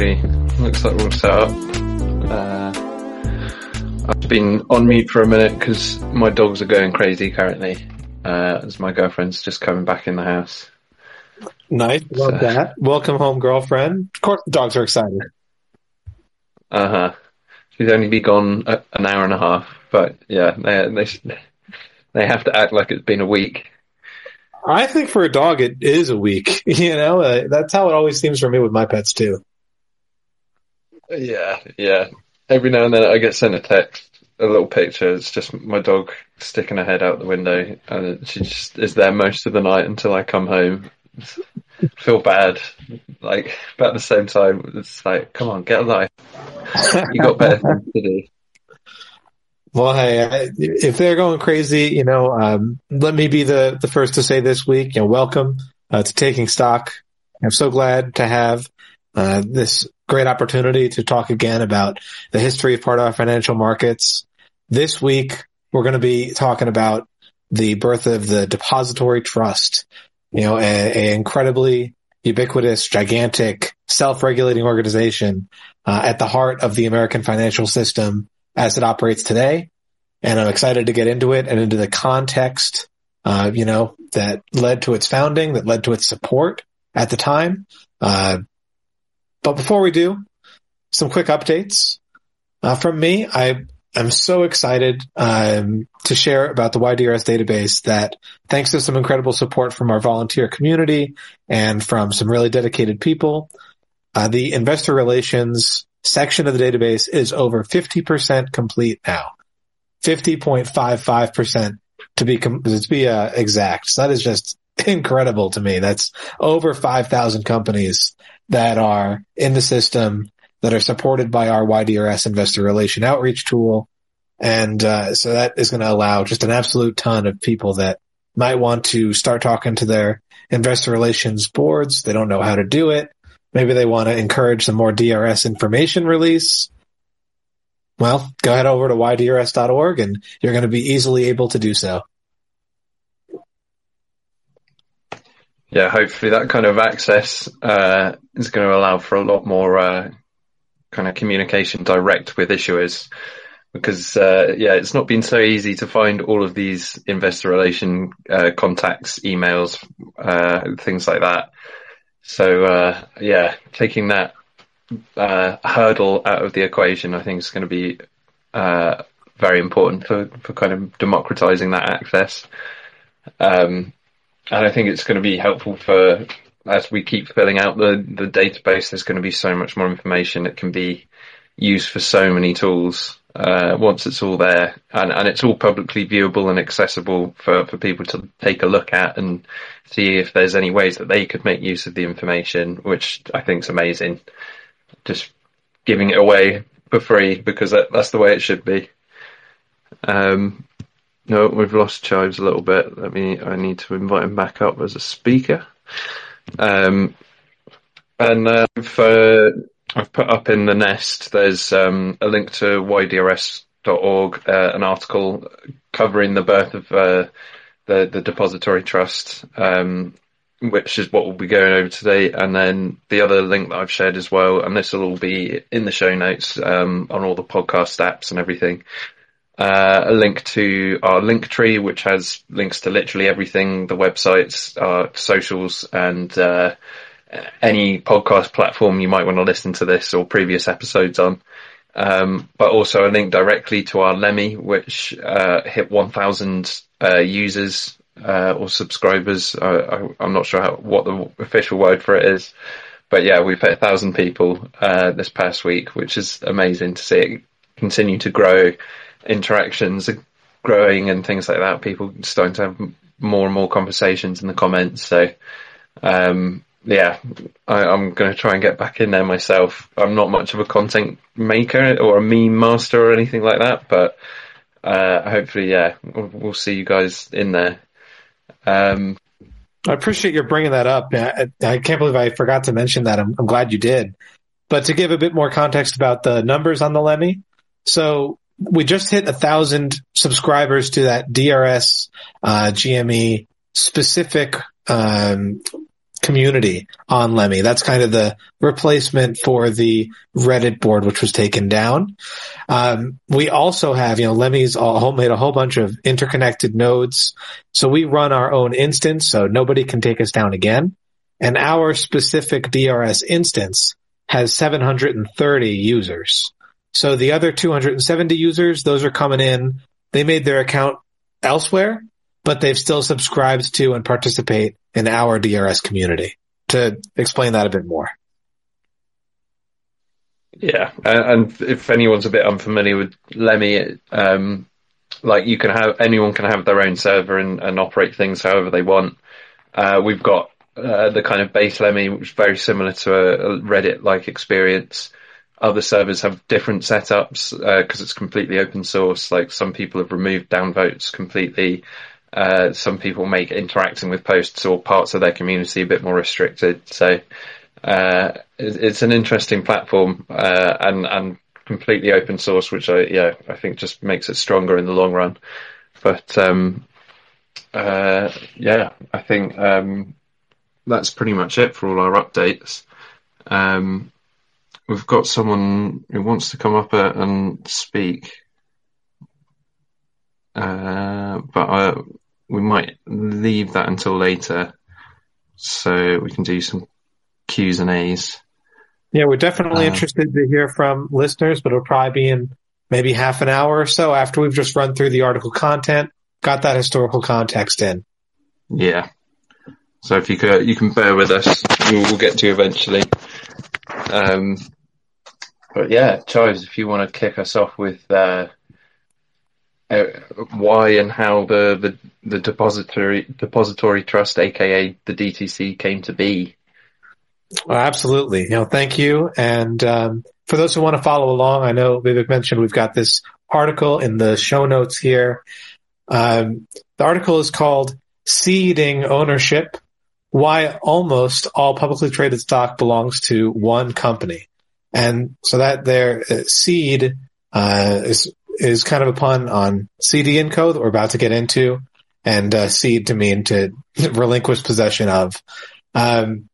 Looks like we'll set up. Uh, I've been on mute for a minute because my dogs are going crazy currently. Uh, as my girlfriend's just coming back in the house. Nice, love So- that. Welcome home, girlfriend. Of course, the dogs are excited. Uh huh. She's only been gone a, an hour and a half, but yeah, they they they have to act like it's been a week. I think for a dog, it is a week. You know, uh, that's how it always seems for me with my pets too. Yeah, yeah. Every now and then I get sent a text, a little picture. It's just my dog sticking her head out the window, and she just is there most of the night until I come home. Feel bad, like, but at the same time, it's like, come on, get a life. You got better things to do. Well, hey, if they're going crazy, you know, um, let me be the, the first to say this week, you know, welcome uh, to Taking Stock. I'm so glad to have uh, this great opportunity to talk again about the history of part of our financial markets. This week, we're going to be talking about the birth of the depository trust, you know, a, a incredibly ubiquitous, gigantic, self-regulating organization uh, at the heart of the American financial system as it operates today. And I'm excited to get into it and into the context, uh, you know, that led to its founding, that led to its support at the time. Uh, but before we do, some quick updates uh, from me. I am so excited um, to share about the WhyDRS database that, thanks to some incredible support from our volunteer community and from some really dedicated people, uh, the investor relations section of the database is over 50% complete now. 50.55% to be, com- to be, uh, exact. So that is just incredible to me. That's over 5,000 companies that are in the system that are supported by our WhyDRS investor relation outreach tool. And, uh, so that is going to allow just an absolute ton of people that might want to start talking to their investor relations boards. They don't know how to do it. Maybe they want to encourage some more DRS information release. Well, go head over to whydrs.org and you're going to be easily able to do so. Yeah, hopefully that kind of access uh, is going to allow for a lot more uh, kind of communication direct with issuers. Because uh, yeah, it's not been so easy to find all of these investor relation uh, contacts, emails, uh, things like that. So uh, yeah, taking that uh, hurdle out of the equation, I think is going to be uh, very important for, for kind of democratizing that access. Um, and I think it's going to be helpful for as we keep filling out the, the database. There's going to be so much more information that can be used for so many tools uh, once it's all there, and, and it's all publicly viewable and accessible for, for people to take a look at and see if there's any ways that they could make use of the information, which I think is amazing. Just giving it away for free because that, that's the way it should be. Um, no, we've lost Chives a little bit. Let me. I need to invite him back up as a speaker. Um, and uh, for I've put up in the nest. There's um, a link to whydrs.org, uh, an article covering the birth of uh, the the depository trust, um, which is what we'll be going over today. And then the other link that I've shared as well, and this will all be in the show notes um, on all the podcast apps and everything uh, a link to our link tree, which has links to literally everything, the websites, our socials, and uh, any podcast platform you might want to listen to this or previous episodes on. Um, but also a link directly to our Lemmy, which uh, hit 1,000 uh, users uh, or subscribers. I, I'm not sure how, what the official word for it is. But yeah, we've hit a thousand people uh, this past week, which is amazing to see it continue to grow interactions are growing and things like that. People starting to have more and more conversations in the comments. So, um, yeah, I, I'm going to try and get back in there myself. I'm not much of a content maker or a meme master or anything like that, but uh, hopefully, yeah, we'll, we'll see you guys in there. Um, I appreciate your bringing that up. I, I can't believe I forgot to mention that. I'm, I'm glad you did. But to give a bit more context about the numbers on the Lemmy, so we just hit a thousand subscribers to that DRS uh, GME specific um, community on Lemmy. That's kind of the replacement for the Reddit board, which was taken down. Um, we also have, you know, Lemmy's all, made a whole bunch of interconnected nodes. So we run our own instance, so nobody can take us down again. And our specific DRS instance has 730 users. So the other 270 users, those are coming in. They made their account elsewhere, but they've still subscribed to and participate in our DRS community. To explain that a bit more. Yeah, and if anyone's a bit unfamiliar with Lemmy, um, like you can have anyone can have their own server and, and operate things however they want. Uh, we've got uh, the kind of base Lemmy, which is very similar to a, a Reddit-like experience. Other servers have different setups because uh, it's completely open source. Like some people have removed downvotes completely. Uh, some people make interacting with posts or parts of their community a bit more restricted. So uh, it's an interesting platform uh, and and completely open source, which I yeah I think just makes it stronger in the long run. But um, uh, yeah, I think um, that's pretty much it for all our updates. Um, we've got someone who wants to come up uh, and speak. Uh, but I, we might leave that until later so we can do some Q's and A's. Yeah, we're definitely uh, interested to hear from listeners, but it'll probably be in maybe half an hour or so after we've just run through the article content, got that historical context in. Yeah. So if you could, you can bear with us. We'll, we'll get to you eventually. Um, but yeah, Chives, if you want to kick us off with uh, uh, why and how the, the, the depository depository trust, aka the DTC, came to be. Well, absolutely. You know, thank you. And um, for those who want to follow along, I know Bibic mentioned we've got this article in the show notes here. Um, the article is called "Cede-ing Ownership: Why Almost All Publicly Traded Stock Belongs to One Company." And so that there, uh, cede uh, is is kind of a pun on Cede and code that we're about to get into, and uh, cede to mean to relinquish possession of. Um,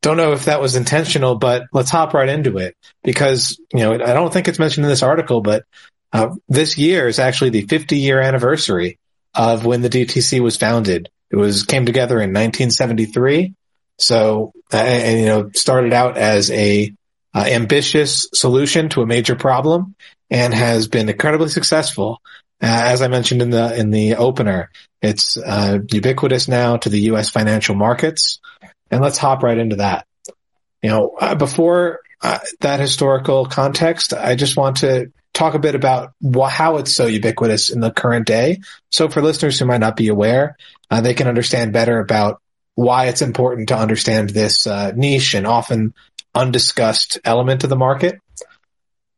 don't know if that was intentional, but let's hop right into it because you know I don't think it's mentioned in this article, but uh, this year is actually the 50 year anniversary of when the DTC was founded. It was came together in 1973, so and, and you know started out as a uh, ambitious solution to a major problem and has been incredibly successful. Uh, as I mentioned in the in the opener, it's uh, ubiquitous now to the U.S. financial markets, and let's hop right into that. You know, uh, before uh, that historical context, I just want to talk a bit about wh- how it's so ubiquitous in the current day. So, for listeners who might not be aware, uh, they can understand better about why it's important to understand this uh, niche and often undiscussed element of the market.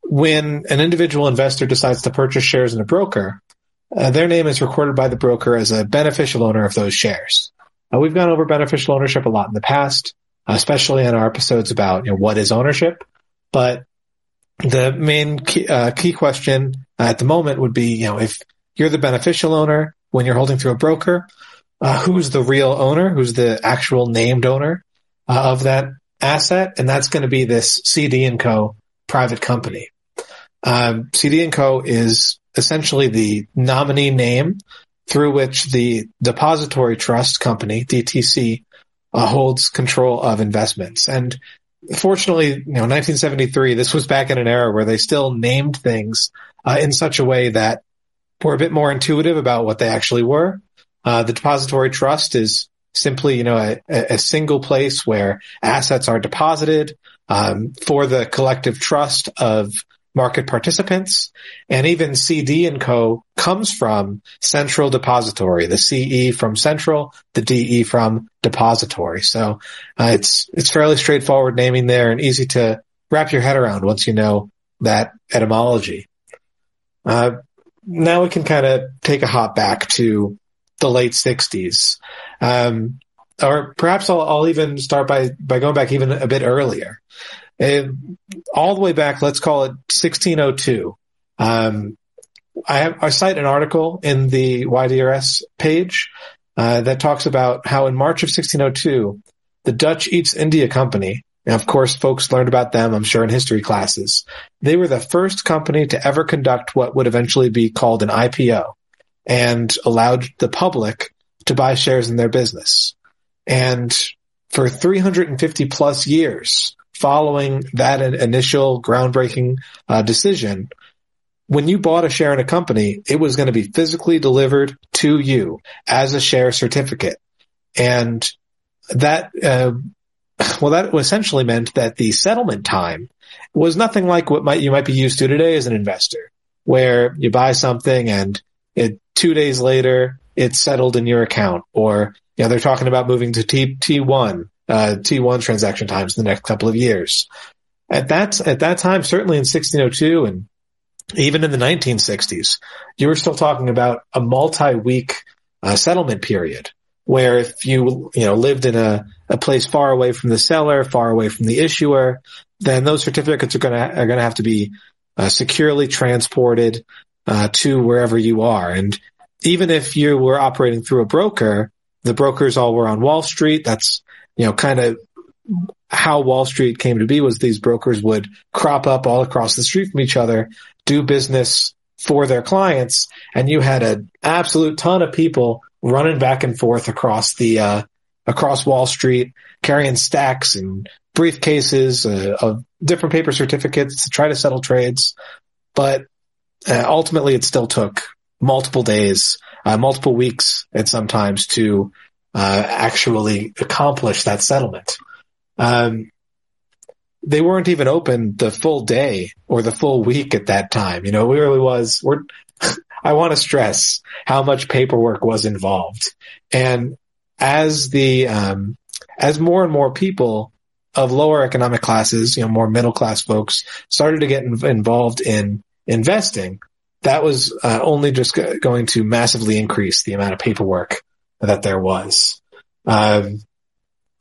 When an individual investor decides to purchase shares in a broker, uh, their name is recorded by the broker as a beneficial owner of those shares. Uh, we've gone over beneficial ownership a lot in the past, especially in our episodes about you know, what is ownership. But the main key, uh, key question at the moment would be, you know, if you're the beneficial owner when you're holding through a broker, uh, who's the real owner? Who's the actual named owner uh, of that asset, and that's going to be this Cede and Co. private company. Um, Cede and Co. is essentially the nominee name through which the depository trust company DTC uh, holds control of investments. And fortunately, you know, 1973, this was back in an era where they still named things uh, in such a way that were a bit more intuitive about what they actually were. Uh, the depository trust is simply, you know, a, a single place where assets are deposited um, for the collective trust of market participants. And even Cede and Co comes from central depository, the CE from central, the DE from depository. So uh, it's, it's fairly straightforward naming there and easy to wrap your head around once you know that etymology. Uh, now we can kind of take a hop back to the late 60s. Um, or perhaps I'll, I'll, even start by, by going back even a bit earlier. And all the way back, let's call it 1602. Um, I, have, I cite an article in the WhyDRS page uh, that talks about how in March of 1602, the Dutch East India Company, and of course, folks learned about them, I'm sure, in history classes. They were the first company to ever conduct what would eventually be called an IPO and allowed the public to buy shares in their business. And for 350 plus years following that initial groundbreaking uh, decision, when you bought a share in a company, it was going to be physically delivered to you as a share certificate. And that, uh, well, that essentially meant that the settlement time was nothing like what might, you might be used to today as an investor, where you buy something and it, two days later, it's settled in your account or, you know, they're talking about moving to T, T1, uh, T1 transaction times in the next couple of years. At that, at that time, certainly in 1602 and even in the 1960s, you were still talking about a multi-week uh, settlement period where if you, you know, lived in a, a place far away from the seller, far away from the issuer, then those certificates are going to, are going to have to be uh, securely transported uh, to wherever you are. And even if you were operating through a broker, the brokers all were on Wall Street. That's, you know, kind of how Wall Street came to be was these brokers would crop up all across the street from each other do business for their clients. And you had an absolute ton of people running back and forth across the, uh, across Wall Street, carrying stacks and briefcases uh, of different paper certificates to try to settle trades. But uh, ultimately it still took multiple days, uh, multiple weeks and sometimes to, uh, actually accomplish that settlement. Um, they weren't even open the full day or the full week at that time. You know, it really was, we're, I want to stress how much paperwork was involved. And as the, um, as more and more people of lower economic classes, you know, more middle class folks started to get involved in investing, that was uh, only just going to massively increase the amount of paperwork that there was. Um,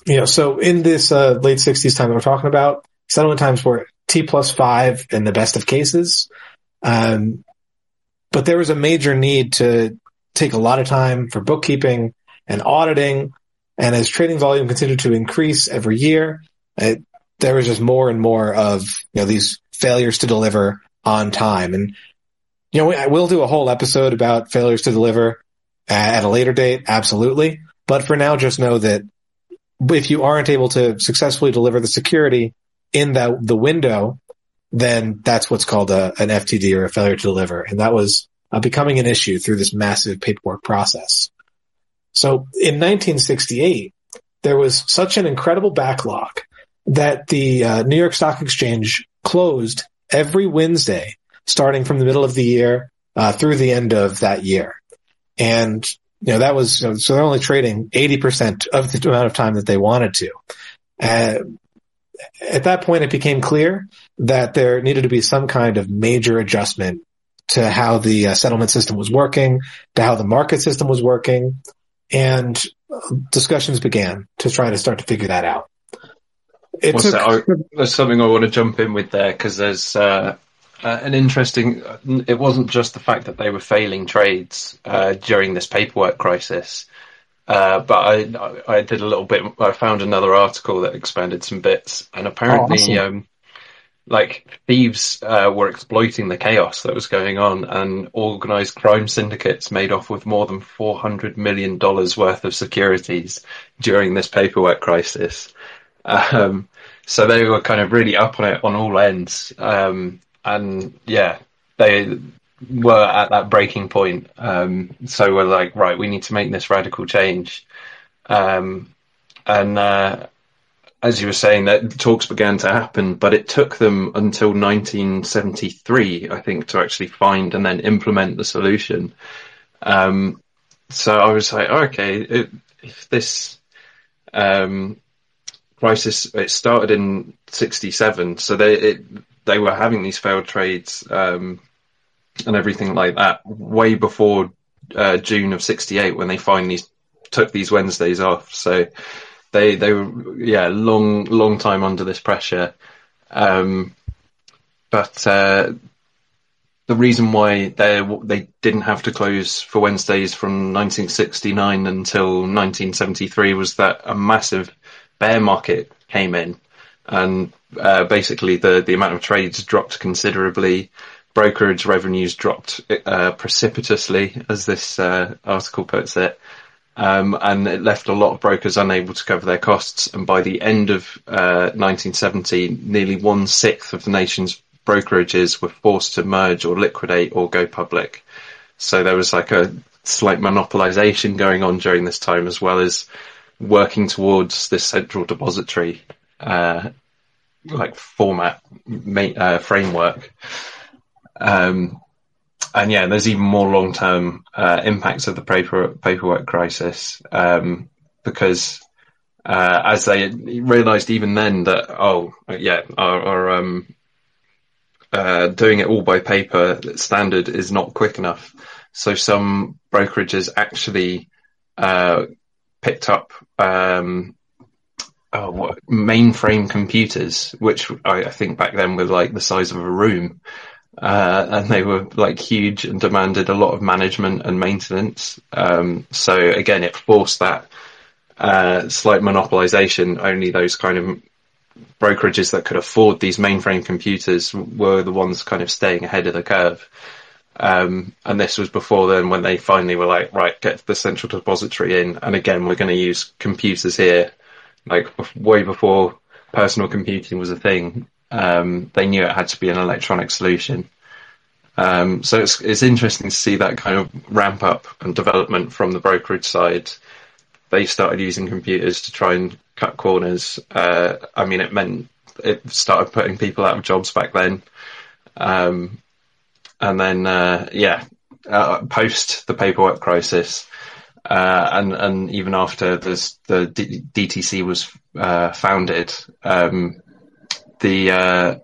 you know, so in this uh, late 60s time that we're talking about, settlement times were T plus five in the best of cases. Um, but there was a major need to take a lot of time for bookkeeping and auditing. And as trading volume continued to increase every year, it, there was just more and more of, you know, these failures to deliver on time. And, you know, we, will do a whole episode about failures to deliver at a later date. Absolutely. But for now, just know that if you aren't able to successfully deliver the security in the, the window, then that's what's called a, an FTD or a failure to deliver. And that was uh, becoming an issue through this massive paperwork process. So in 1968, there was such an incredible backlog that the uh, New York Stock Exchange closed every Wednesday starting from the middle of the year uh, through the end of that year. And, you know, that was, so they're only trading 80% of the amount of time that they wanted to. Uh, at that point, it became clear that there needed to be some kind of major adjustment to how the uh, settlement system was working, to how the market system was working, and discussions began to try to start to figure that out. It took- that? I, there's something I want to jump in with there because there's uh, uh, an interesting. It wasn't just the fact that they were failing trades uh, during this paperwork crisis. Uh, but I, I did a little bit. I found another article that expanded some bits, and apparently, oh, awesome. um, like thieves uh, were exploiting the chaos that was going on, and organized crime syndicates made off with more than four hundred million dollars worth of securities during this paperwork crisis. Um, so they were kind of really up on it on all ends, um, and yeah, they were at that breaking point. Um, so we're like, right, we need to make this radical change. Um, and uh, as you were saying, that talks began to happen, but it took them until 1973, I think, to actually find and then implement the solution. Um, so I was like, okay, it, if this um, crisis it started in '67, so they it, they were having these failed trades um, and everything like that way before uh, June of '68 when they finally took these Wednesdays off. So they they were yeah long long time under this pressure. Um, but uh, the reason why they they didn't have to close for Wednesdays from 1969 until 1973 was that a massive bear market came in, and uh, basically the the amount of trades dropped considerably. Brokerage revenues dropped uh, precipitously, as this uh, article puts it, um, and it left a lot of brokers unable to cover their costs. And by the end of 1970, uh, nearly one sixth of the nation's brokerages were forced to merge or liquidate or go public. So there was like a slight monopolization going on during this time, as well as working towards this central depository uh, like format uh, framework. Um, and yeah, there's even more long term uh, impacts of the paper paperwork crisis um, because uh, as they realised even then that oh yeah our, our um, uh, doing it all by paper standard is not quick enough. So some brokerages actually uh, picked up um, oh, what, mainframe computers, which I, I, think back then were like the size of a room. Uh, and they were like huge and demanded a lot of management and maintenance. Um, so again, it forced that uh, slight monopolization. Only those kind of brokerages that could afford these mainframe computers were the ones kind of staying ahead of the curve. Um, and this was before then when they finally were like, right, get the central depository in. And again, we're going to use computers here. Like way before personal computing was a thing, um, they knew it had to be an electronic solution. Um, so it's, it's interesting to see that kind of ramp up and development from the brokerage side. They started using computers to try and cut corners. Uh, I mean, it meant it started putting people out of jobs back then. Um, and then uh, yeah, uh, post the paperwork crisis, uh, and and even after this, the D- DTC was uh, founded, um, the uh,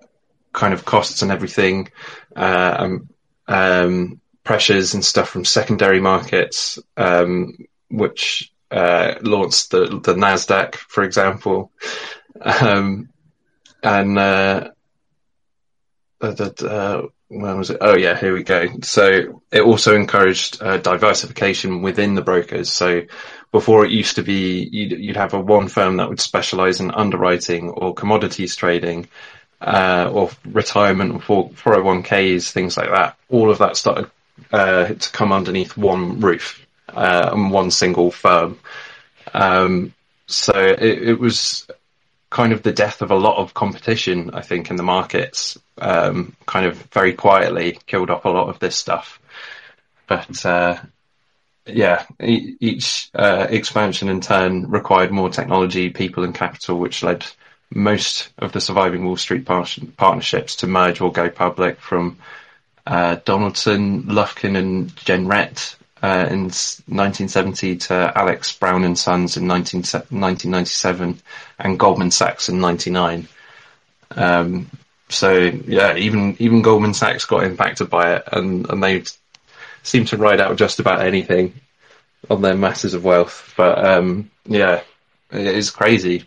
kind of costs and everything, uh, um, um, pressures and stuff from secondary markets, um, which launched the the Nasdaq, for example, um, and that where was it? Oh yeah, here we go. So it also encouraged uh, diversification within the brokers. So before it used to be you'd, you'd have a one firm that would specialize in underwriting or commodities trading, uh, or retirement for 401ks, things like that. All of that started uh, to come underneath one roof uh, and one single firm. Um, so it, it was kind of the death of a lot of competition, I think, in the markets. Um, kind of very quietly killed off a lot of this stuff. But uh, yeah, each uh, expansion in turn required more technology, people, and capital, which led most of the surviving Wall Street par- partnerships to merge or go public from uh, Donaldson, Lufkin, and Jenrette uh, in 1970 to Alex Brown and Sons in 19, 1997 and Goldman Sachs in 99. Um, so yeah, even even Goldman Sachs got impacted by it, and and they seem to ride out just about anything on their masses of wealth. But um, yeah, it is crazy.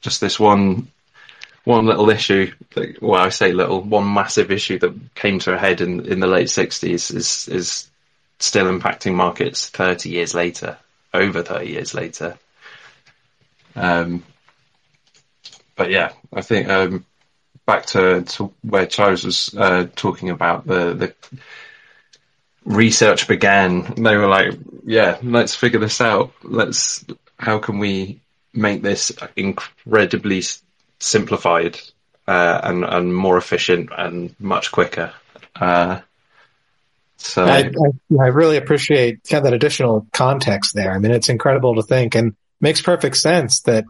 Just this one one little issue. well, I say little, one massive issue that came to a head in in the late '60s is is still impacting markets 30 years later, over 30 years later. Um, but yeah, I think um, back to, to, where Charles was uh, talking about the, the research began. They were like, "Yeah, let's figure this out. Let's how can we make this incredibly simplified uh, and and more efficient and much quicker." Uh, so I, I, I, really appreciate that additional context there. I mean, it's incredible to think and makes perfect sense that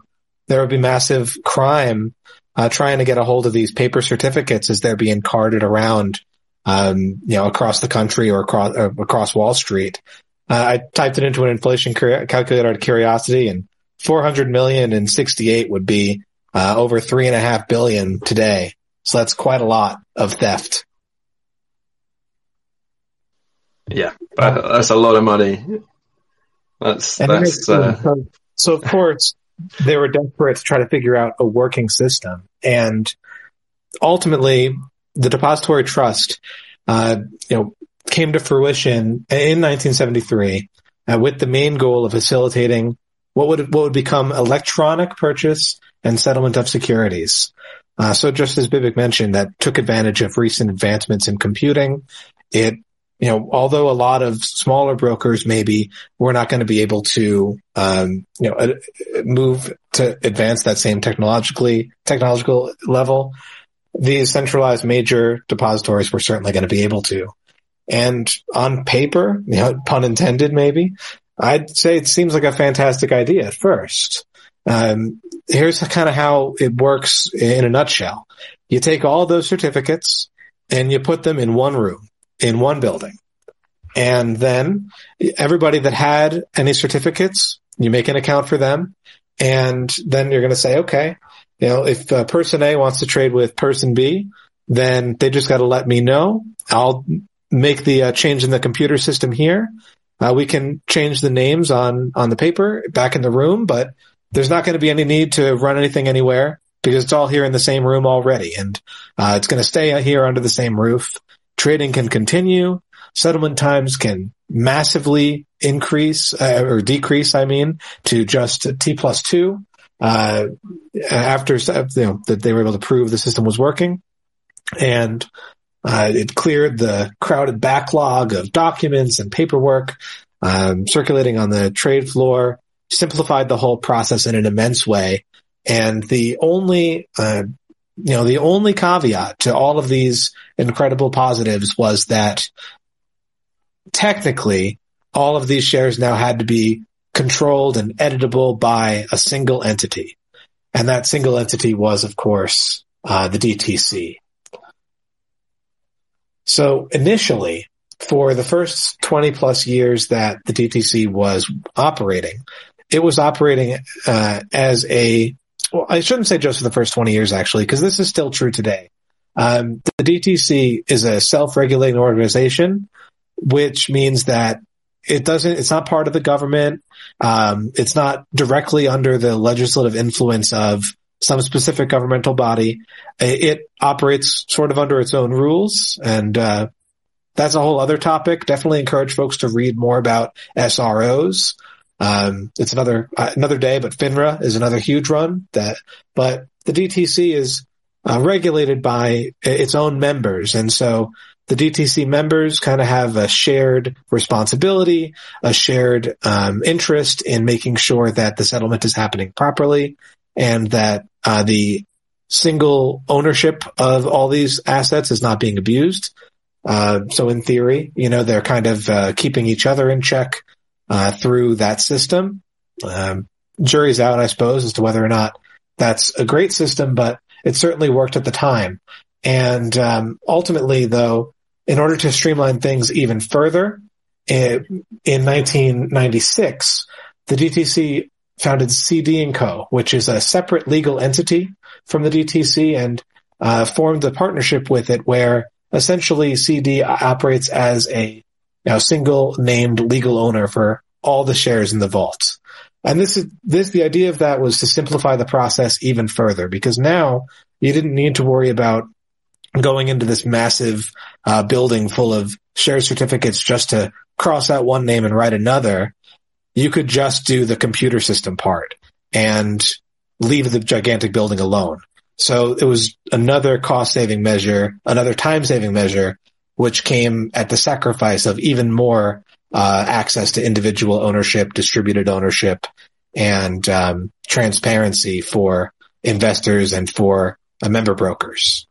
there would be massive crime uh, trying to get a hold of these paper certificates as they're being carted around, um, you know, across the country or across uh, across Wall Street. Uh, I typed it into an inflation calculator out of curiosity, and 400 million in 68 would be uh, over three and a half billion today. So that's quite a lot of theft. Yeah, that's a lot of money. That's and that's. Uh... So of course they were desperate to try to figure out a working system, and ultimately the depository trust, uh, you know, came to fruition in 1973 uh, with the main goal of facilitating what would what would become electronic purchase and settlement of securities. Uh, so just as Bibic mentioned, that took advantage of recent advancements in computing. It, you know, although a lot of smaller brokers maybe we're not going to be able to, um, you know, uh, move to advance that same technologically technological level, these centralized major depositories were certainly going to be able to. And on paper, you know, pun intended, maybe, I'd say it seems like a fantastic idea at first. Um, here's kind of how it works in a nutshell. You take all those certificates and you put them in one room, in one building. And then everybody that had any certificates, you make an account for them. And then you're going to say, okay, you know, if uh, person A wants to trade with person B, then they just got to let me know. I'll make the uh, change in the computer system here. Uh, we can change the names on, on the paper back in the room, but there's not going to be any need to run anything anywhere because it's all here in the same room already. And, uh, it's going to stay here under the same roof. Trading can continue. Settlement times can massively increase uh, or decrease, I mean, to just T plus two, uh, after, you know, that they were able to prove the system was working. And, uh, it cleared the crowded backlog of documents and paperwork um, circulating on the trade floor, simplified the whole process in an immense way. And the only, uh, you know, the only caveat to all of these incredible positives was that technically all of these shares now had to be controlled and editable by a single entity. And that single entity was, of course, uh, the DTC. So initially, for the first 20 plus years that the DTC was operating, it was operating uh, as a, well, I shouldn't say just for the first 20 years actually, because this is still true today. Um, the DTC is a self-regulating organization, which means that it doesn't, it's not part of the government. Um, it's not directly under the legislative influence of some specific governmental body. It operates sort of under its own rules and, uh, that's a whole other topic. Definitely encourage folks to read more about SROs. Um, it's another, uh, another day, but FINRA is another huge run that, but the DTC is uh, regulated by its own members. And so the DTC members kind of have a shared responsibility, a shared um, interest in making sure that the settlement is happening properly and that uh, the single ownership of all these assets is not being abused. Uh, so in theory, you know, they're kind of uh, keeping each other in check uh, through that system. Um, jury's out, I suppose, as to whether or not that's a great system, but it certainly worked at the time. And um, ultimately, though, in order to streamline things even further, it, in 1996, the DTC founded Cede & Co., which is a separate legal entity from the DTC and uh, formed a partnership with it where essentially Cede operates as a know, single named legal owner for all the shares in the vault. And this is, this, the idea of that was to simplify the process even further because now you didn't need to worry about going into this massive uh, building full of share certificates just to cross out one name and write another you could just do the computer system part and leave the gigantic building alone. So it was another cost saving measure, another time saving measure, which came at the sacrifice of even more uh, access to individual ownership, distributed ownership, and um, transparency for investors and for uh, member brokers.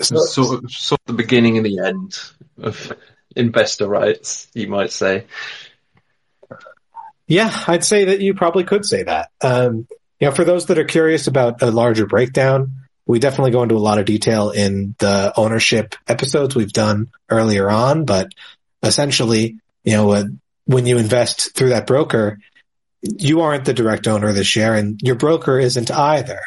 So, sort of, sort of the beginning and the end of investor rights, you might say. Yeah, I'd say that you probably could say that. Um, you know, for those that are curious about a larger breakdown, we definitely go into a lot of detail in the ownership episodes we've done earlier on, but essentially, you know, when you invest through that broker, you aren't the direct owner of the share and your broker isn't either.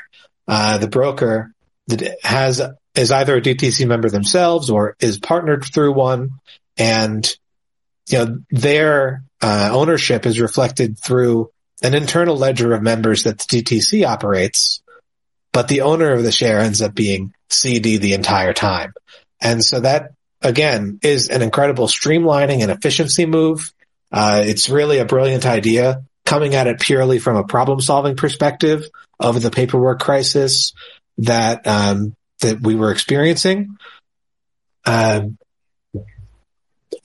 Uh, the broker that has is either a DTC member themselves or is partnered through one. And, you know, their uh, ownership is reflected through an internal ledger of members that the DTC operates, but the owner of the share ends up being Cede the entire time. And so that again, is an incredible streamlining and efficiency move. Uh, it's really a brilliant idea coming at it purely from a problem solving perspective of the paperwork crisis that, um, that we were experiencing. Um,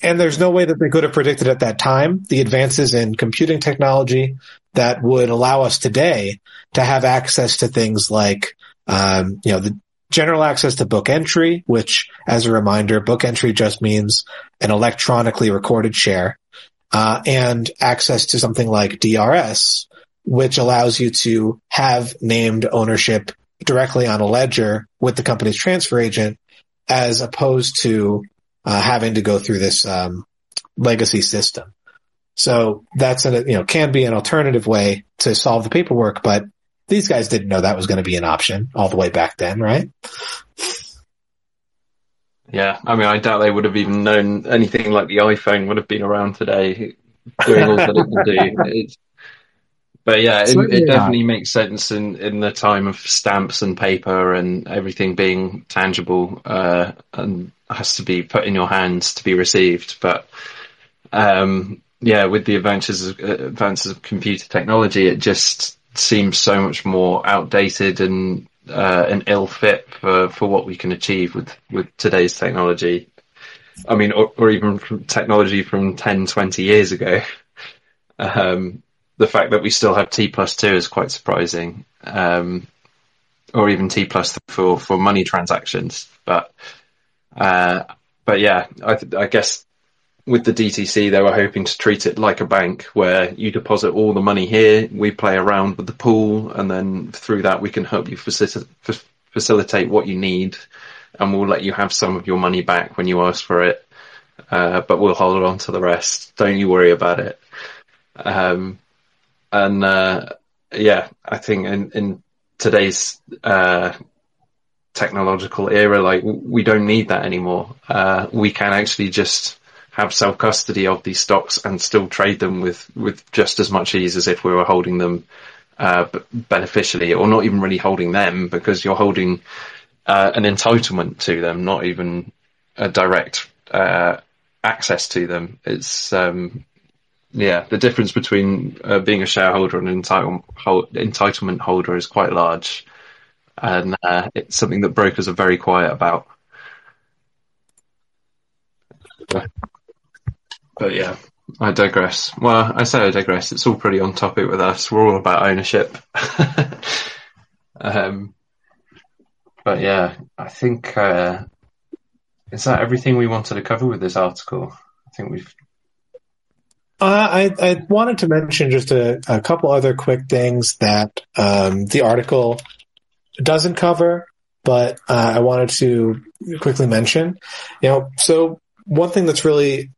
and there's no way that they could have predicted at that time the advances in computing technology that would allow us today to have access to things like, um, you know, the general access to book entry, which as a reminder, book entry just means an electronically recorded share, uh, and access to something like DRS, which allows you to have named ownership directly on a ledger with the company's transfer agent as opposed to uh, having to go through this um, legacy system. So that's a you know can be an alternative way to solve the paperwork, but these guys didn't know that was going to be an option all the way back then, right? Yeah, I mean, I doubt they would have even known anything like the iPhone would have been around today, doing all that it can do. It's, but yeah, it, it definitely makes sense in, in the time of stamps and paper and everything being tangible uh, and has to be put in your hands to be received. But um, yeah, with the advances of, uh, advances of computer technology, it just seems so much more outdated and uh, an ill fit for, for what we can achieve with, with today's technology. I mean, or, or even from technology from 10, 20 years ago. Um, the fact that we still have T plus two is quite surprising. Um, or even T plus for, for money transactions. But, uh, but yeah, I, I guess with the DTC, they were hoping to treat it like a bank where you deposit all the money here, we play around with the pool, and then through that we can help you facilitate what you need, and we'll let you have some of your money back when you ask for it, uh, but we'll hold on to the rest. Don't you worry about it. Um, and uh, yeah, I think in, in today's uh, technological era, like we don't need that anymore. Uh, we can actually just have self custody of these stocks and still trade them with, with just as much ease as if we were holding them uh, beneficially, or not even really holding them because you're holding uh, an entitlement to them, not even a direct uh, access to them. It's um, yeah, the difference between uh, being a shareholder and an entitle- entitlement holder is quite large, and uh, it's something that brokers are very quiet about. But yeah, I digress. Well, I say I digress. It's all pretty on topic with us. We're all about ownership. um, but yeah, I think uh, is that everything we wanted to cover with this article. I think we've. Uh, I, I wanted to mention just a, a couple other quick things that um, the article doesn't cover, but uh, I wanted to quickly mention. You know, so one thing that's really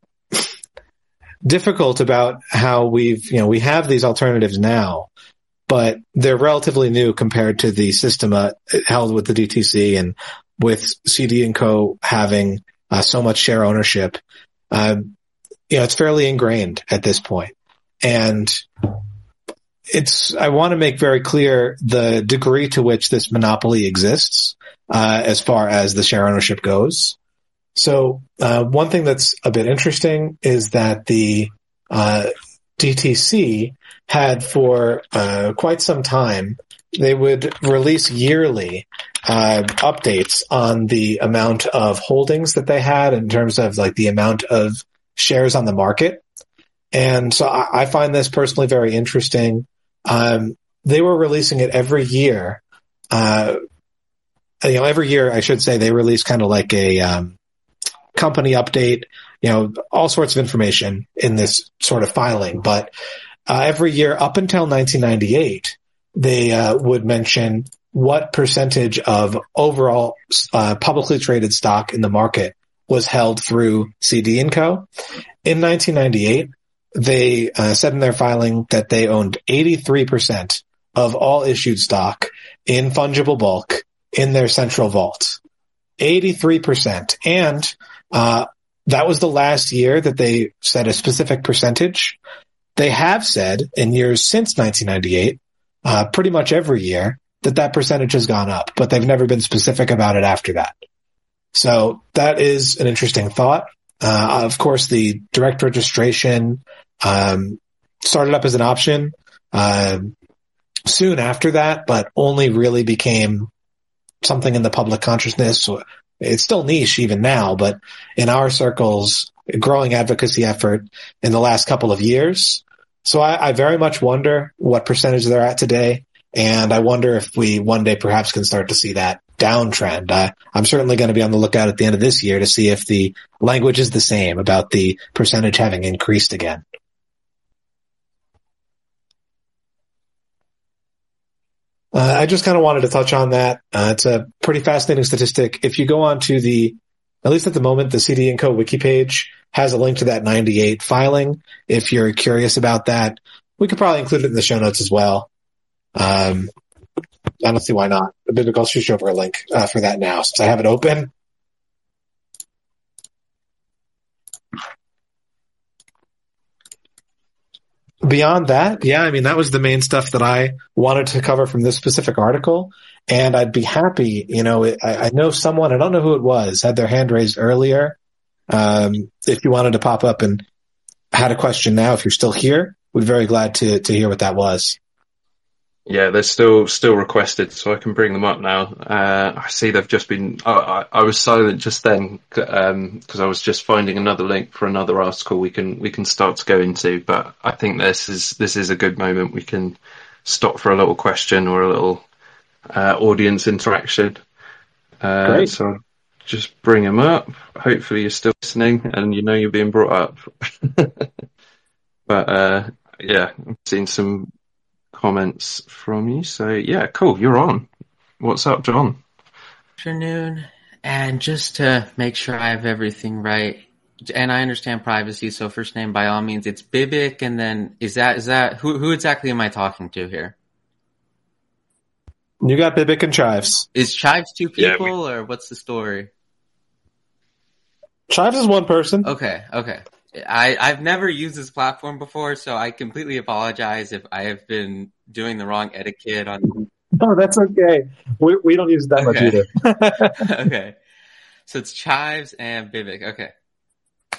difficult about how we've, you know, we have these alternatives now, but they're relatively new compared to the system uh, held with the DTC and with Cede and Co having uh, so much share ownership. Um, you know, it's fairly ingrained at this point. And it's, I want to make very clear the degree to which this monopoly exists, uh, as far as the share ownership goes. So uh, one thing that's a bit interesting is that the uh, DTC had for uh, quite some time they would release yearly uh, updates on the amount of holdings that they had in terms of like the amount of shares on the market. And so I, I find this personally very interesting. Um, they were releasing it every year. Uh, you know, every year I should say they release kind of like a um, company update, you know, all sorts of information in this sort of filing. But uh, every year up until 1998, they uh, would mention what percentage of overall uh, publicly traded stock in the market was held through Cede and Co. In 1998, they uh, said in their filing that they owned 83% of all issued stock in fungible bulk in their central vault. 83%. And uh, that was the last year that they said a specific percentage. They have said in years since 1998, uh, pretty much every year that that percentage has gone up, but they've never been specific about it after that. So that is an interesting thought. Uh, of course, the direct registration um, started up as an option uh, soon after that, but only really became something in the public consciousness. It's still niche even now, but in our circles, growing advocacy effort in the last couple of years. So I, I very much wonder what percentage they're at today. And I wonder if we one day perhaps can start to see that downtrend. I'm certainly going to be on the lookout at the end of this year to see if the language is the same about the percentage having increased again. Uh, I just kind of wanted to touch on that. Uh, it's a pretty fascinating statistic. If you go on to the, at least at the moment, the Cede Co wiki page has a link to that 98 filing. If you're curious about that, we could probably include it in the show notes as well. Um, I don't see why not. I'll shoot over a link uh, for that now since I have it open. Beyond that, yeah, I mean, that was the main stuff that I wanted to cover from this specific article. And I'd be happy, you know, I, I know someone, I don't know who it was, had their hand raised earlier. Um, if you wanted to pop up and had a question now, if you're still here, we're very glad to, to hear what that was. Yeah, they're still still requested, so I can bring them up now. Uh, I see they've just been. Oh, I, I, was silent just then because um, I was just finding another link for another article we can we can start to go into. But I think this is this is a good moment. We can stop for a little question or a little uh, audience interaction. Uh, Great. So just bring them up. Hopefully you're still listening and you know you're being brought up. but uh, yeah, I've seen some comments from you. So yeah, cool. You're on. What's up, John? Afternoon. And just to make sure I have everything right, and I understand privacy, so first name by all means, it's Bibic, and then is that is that who who exactly am I talking to here? You got Bibic and Chives. Is Chives two people, yeah, we... or what's the story? Chives is one person. Okay, okay. I, I've never used this platform before, so I completely apologize if I have been doing the wrong etiquette on. No, that's okay. We, we don't use that okay. much either. okay. So it's Chives and Bibic. Okay.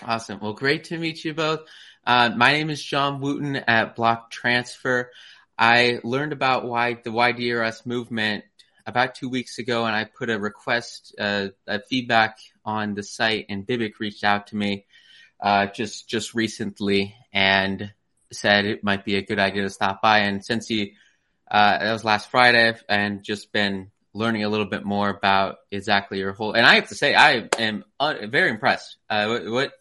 Awesome. Well, great to meet you both. Uh, my name is John Wooten at BlockTransfer. I learned about why the WhyDRS movement about two weeks ago, and I put a request, uh, a feedback on the site, and Bibic reached out to me uh, just just recently and said it might be a good idea to stop by. And since he uh, that was last Friday, and just been learning a little bit more about exactly your whole. And I have to say, I am un- very impressed. Uh, what,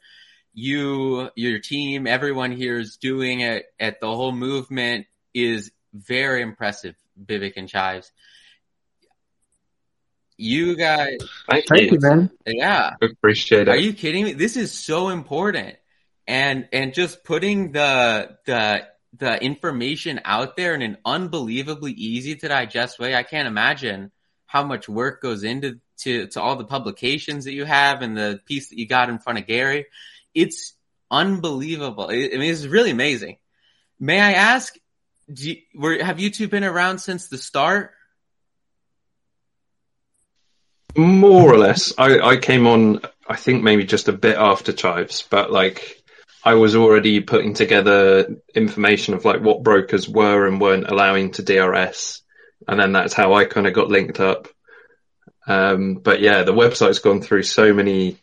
you, your team, everyone here is doing at, at the whole movement is very impressive. Bibic and Chives. You guys, thank, thank you. man. Yeah, appreciate it. Are you kidding me? This is so important, and and just putting the the the information out there in an unbelievably easy to digest way. I can't imagine how much work goes into to, to all the publications that you have and the piece that you got in front of Gary. It's unbelievable. I mean, it's really amazing. May I ask, you, were, have you two been around since the start? More or less. I, I came on, I think maybe just a bit after Chives, but like I was already putting together information of like what brokers were and weren't allowing to DRS. And then that's how I kind of got linked up. Um, but yeah, the website's gone through so many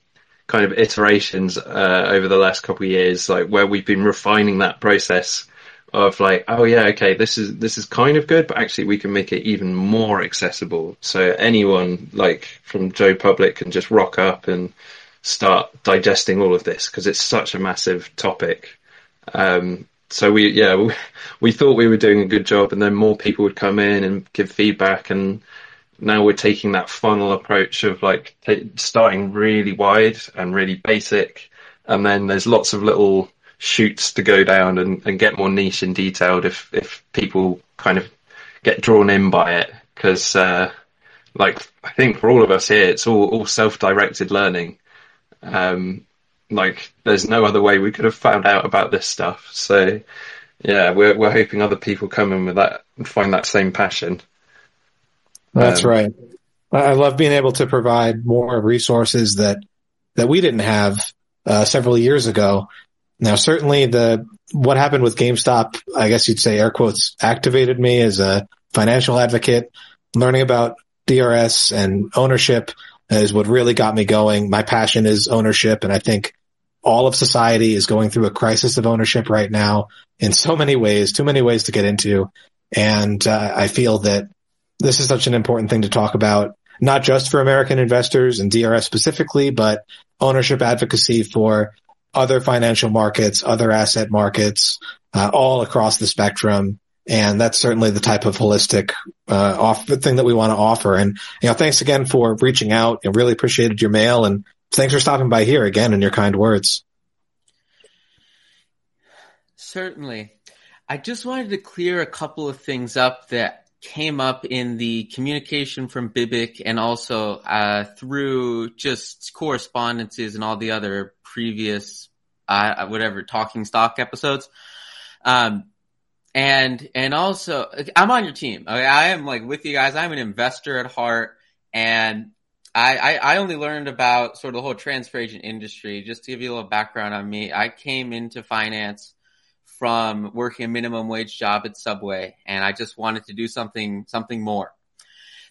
kind of iterations uh, over the last couple of years, like where we've been refining that process of like, oh yeah, okay, this is this is kind of good, but actually we can make it even more accessible. So anyone like from Joe Public can just rock up and start digesting all of this because it's such a massive topic. Um, so we yeah we, we thought we were doing a good job, and then more people would come in and give feedback, and now we're taking that funnel approach of like t- starting really wide and really basic, and then there's lots of little shoots to go down and, and get more niche and detailed if if people kind of get drawn in by it. Because uh, like I think for all of us here it's all all self-directed learning. Um, like there's no other way we could have found out about this stuff. So yeah we're we're hoping other people come in with that and find that same passion. That's um, right. I love being able to provide more resources that that we didn't have uh, several years ago. Now, certainly the what happened with GameStop, I guess you'd say air quotes, activated me as a financial advocate. Learning about DRS and ownership is what really got me going. My passion is ownership, and I think all of society is going through a crisis of ownership right now in so many ways, too many ways to get into. And uh, I feel that this is such an important thing to talk about, not just for American investors and DRS specifically, but ownership advocacy for other financial markets, other asset markets, uh, all across the spectrum. And that's certainly the type of holistic, uh, off thing that we want to offer. And, you know, thanks again for reaching out and really appreciated your mail and thanks for stopping by here again and your kind words. Certainly. I just wanted to clear a couple of things up that came up in the communication from Bibic and also uh, through just correspondences and all the other previous uh, whatever talking stock episodes. Um, and and also I'm on your team. I, I am like with you guys. I'm an investor at heart, and I, I, I only learned about sort of the whole transfer agent industry. Just to give you a little background on me, I came into finance from working a minimum wage job at Subway and I just wanted to do something, something more.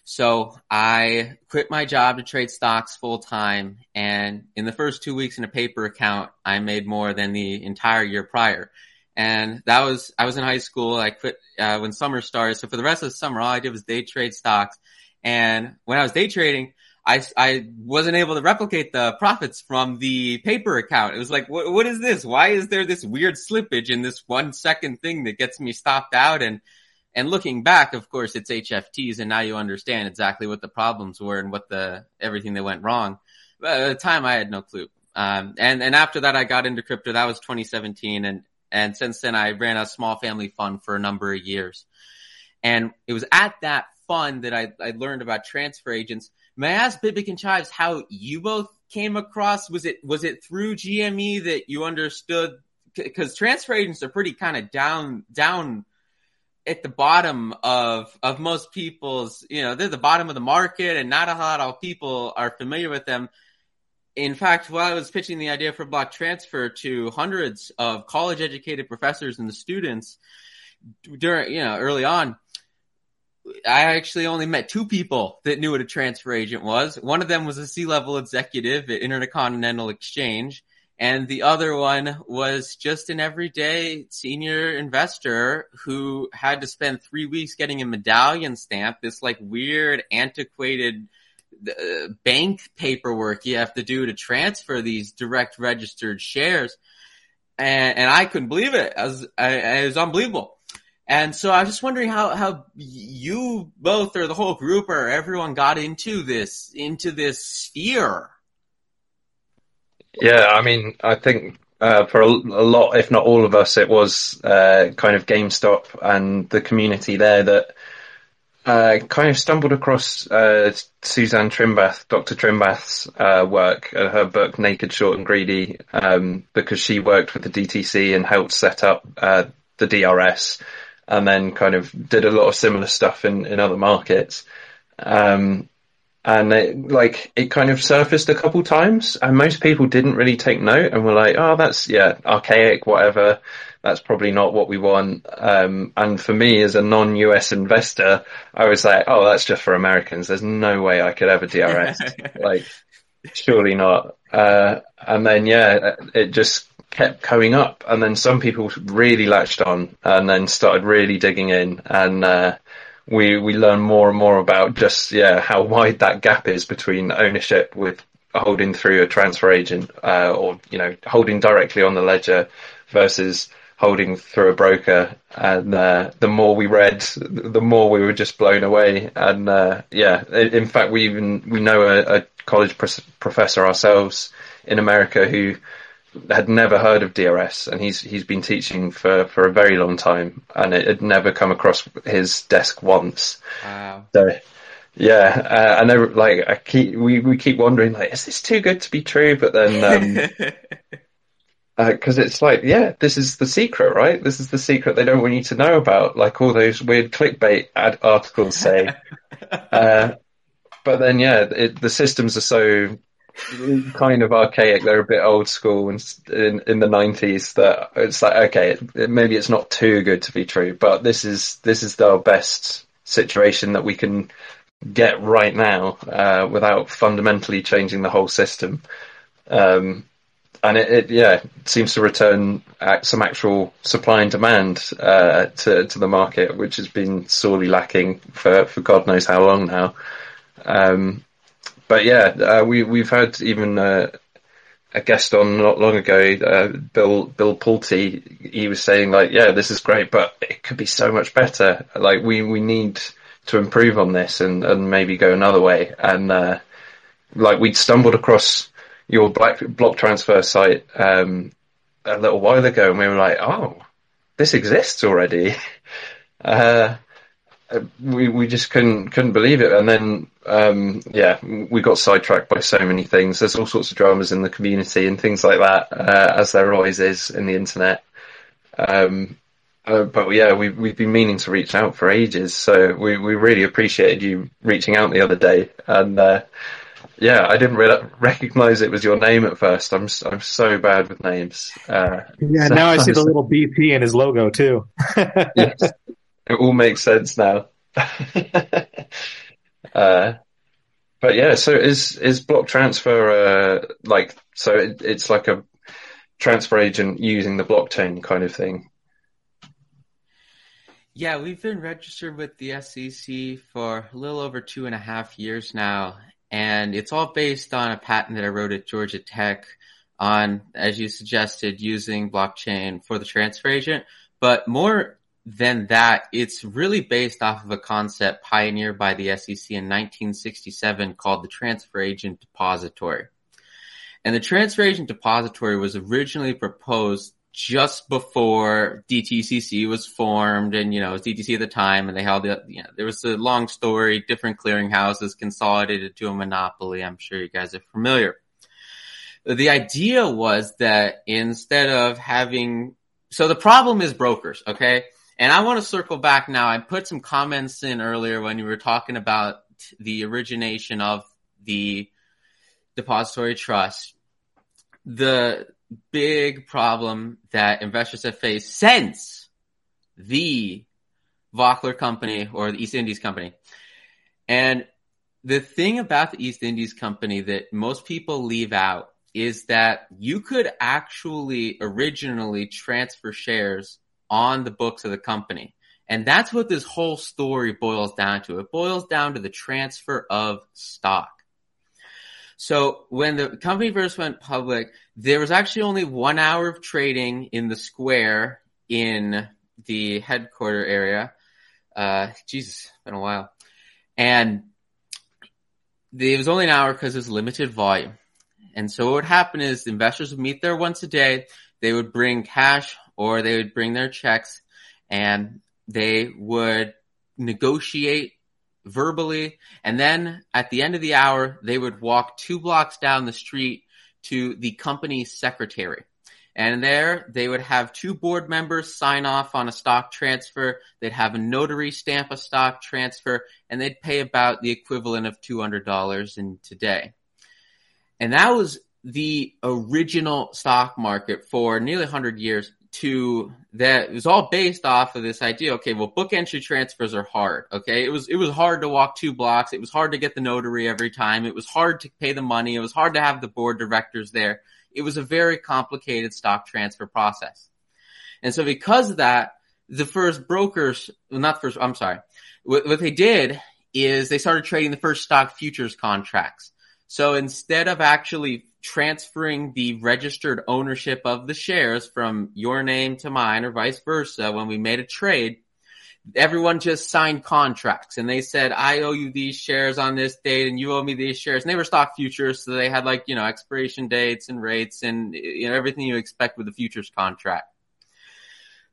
So I quit my job to trade stocks full time. And in the first two weeks in a paper account, I made more than the entire year prior. And that was, I was in high school. I quit uh, when summer started. So for the rest of the summer, all I did was day trade stocks. And when I was day trading, I, I wasn't able to replicate the profits from the paper account. It was like, what, what is this? Why is there this weird slippage in this one second thing that gets me stopped out? And, and looking back, of course, it's HFTs and now you understand exactly what the problems were and what the, everything that went wrong. But at the time I had no clue. Um, and, and after that, I got into crypto. That was 2017. And, and since then I ran a small family fund for a number of years. And it was at that fund that I, I learned about transfer agents May I ask Bibic and Chives how you both came across? Was it was it through GME that you understood? Because transfer agents are pretty kind of down down at the bottom of of most people's. You know, they're the bottom of the market, and not a lot of people are familiar with them. In fact, while I was pitching the idea for BlockTransfer to hundreds of college educated professors and the students during you know early on I actually only met two people that knew what a transfer agent was. One of them was a C-level executive at Intercontinental Exchange, and the other one was just an everyday senior investor who had to spend three weeks getting a medallion stamp, this like weird, antiquated uh, bank paperwork you have to do to transfer these direct registered shares. And, and I couldn't believe it. I was, I, it was unbelievable. And so I was just wondering how, how you both or the whole group or everyone got into this, into this sphere. Yeah, I mean, I think uh, for a, a, lot, if not all of us, it was uh, kind of GameStop and the community there that uh, kind of stumbled across uh, Suzanne Trimbath, Dr. Trimbath's uh, work, uh, her book Naked, Short and Greedy, um, because she worked with the DTC and helped set up the DRS and then kind of did a lot of similar stuff in, in other markets. Um, and it, like it kind of surfaced a couple times and most people didn't really take note and were like, oh, that's yeah, archaic, whatever. That's probably not what we want. Um, and for me as a non-US investor, I was like, oh, that's just for Americans. There's no way I could ever DRS. like, surely not. Uh, and then yeah, it just kept going up, and then some people really latched on and then started really digging in, and uh, we we learned more and more about just yeah how wide that gap is between ownership with holding through a transfer agent uh, or you know holding directly on the ledger versus holding through a broker. And uh, the more we read the more we were just blown away. And uh, yeah in fact we even we know a, a college professor ourselves in America who had never heard of DRS, and he's he's been teaching for, for a very long time, and it had never come across his desk once. Wow. So, yeah, uh, I know. Like, I keep we, we keep wondering, like, is this too good to be true? But then, because um, uh, it's like, yeah, this is the secret, right? This is the secret they don't want you to know about, like all those weird clickbait ad articles say. uh, but then yeah, it, the systems are so kind of archaic. They're a bit old school and in, in the nineties that it's like, okay, it, maybe it's not too good to be true, but this is, this is our best situation that we can get right now, uh, without fundamentally changing the whole system. Um, and it, it, yeah seems to return some actual supply and demand uh, to to the market, which has been sorely lacking for for God knows how long now. Um, but yeah, uh, we we've had even uh, a guest on not long ago, uh, Bill Bill Pulte. He was saying like, yeah, this is great, but it could be so much better. Like we we need to improve on this and and maybe go another way. And uh, like we'd stumbled across your black BlockTransfer site um, a little while ago, and we were like, oh, this exists already. Uh, we we just couldn't couldn't believe it, and then um, yeah, we got sidetracked by so many things. There's all sorts of dramas in the community and things like that, uh, as there always is in the internet. Um, uh, but yeah, we we've been meaning to reach out for ages, so we we really appreciated you reaching out the other day, and uh, yeah, I didn't re- recognize it was your name at first. I'm I'm so bad with names. Uh, yeah, so now I see the little BP in his logo too. yes, it all makes sense now. uh, but yeah, so is is BlockTransfer uh, like so? It, it's like a transfer agent using the blockchain kind of thing. Yeah, we've been registered with the SEC for a little over two and a half years now, and it's all based on a patent that I wrote at Georgia Tech on, as you suggested, using blockchain for the transfer agent. But more than that, it's really based off of a concept pioneered by the SEC in 1967 called the transfer agent depository. And the transfer agent depository was originally proposed just before DTCC was formed and, you know, DTC at the time and they held the, you know, there was a long story, different clearinghouses consolidated to a monopoly. I'm sure you guys are familiar. The idea was that instead of having, so the problem is brokers, okay? And I want to circle back now. I put some comments in earlier when you were talking about the origination of the depository trust. The, big problem that investors have faced since the Voeckler company or the East Indies company. And the thing about the East Indies company that most people leave out is that you could actually originally transfer shares on the books of the company. And that's what this whole story boils down to. It boils down to the transfer of stock. So when the company first went public, there was actually only one hour of trading in the square in the headquarter area. Uh, Jesus, been a while. And it was only an hour because it was limited volume. And so what would happen is investors would meet there once a day. They would bring cash or they would bring their checks and they would negotiate verbally. And then at the end of the hour, they would walk two blocks down the street to the company's secretary. And there they would have two board members sign off on a stock transfer. They'd have a notary stamp a stock transfer and they'd pay about the equivalent of $200 in today. And that was the original stock market for nearly 100 years to that it was all based off of this idea. Okay, well, book entry transfers are hard. Okay, it was it was hard to walk two blocks. It was hard to get the notary every time. It was hard to pay the money. It was hard to have the board directors there. It was a very complicated stock transfer process. And so because of that, the first brokers, well, not first, I'm sorry, what, what they did is they started trading the first stock futures contracts. So instead of actually transferring the registered ownership of the shares from your name to mine or vice versa when we made a trade, everyone just signed contracts and they said, I owe you these shares on this date and you owe me these shares. And they were stock futures. So they had like, you know, expiration dates and rates and you know, everything you expect with a futures contract.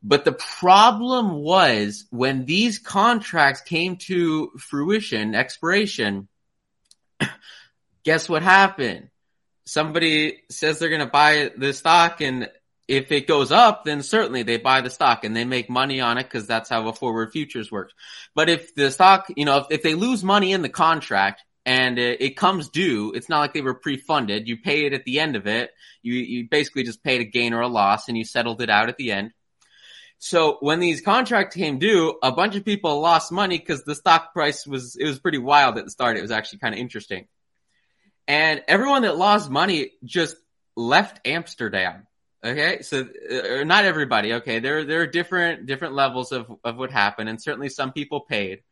But the problem was when these contracts came to fruition, expiration, guess what happened? Somebody says they're going to buy the stock and if it goes up, then certainly they buy the stock and they make money on it because that's how a forward futures works. But if the stock, you know, if, if they lose money in the contract and it, it comes due. It's not like they were pre-funded. You pay it at the end of it. You, you basically just paid a gain or a loss and you settled it out at the end. So when these contracts came due, a bunch of people lost money because the stock price was, it was pretty wild at the start. It was actually kind of interesting. And everyone that lost money just left Amsterdam. Okay. So uh, not everybody. Okay. There, there are different, different levels of, of what happened. And certainly some people paid,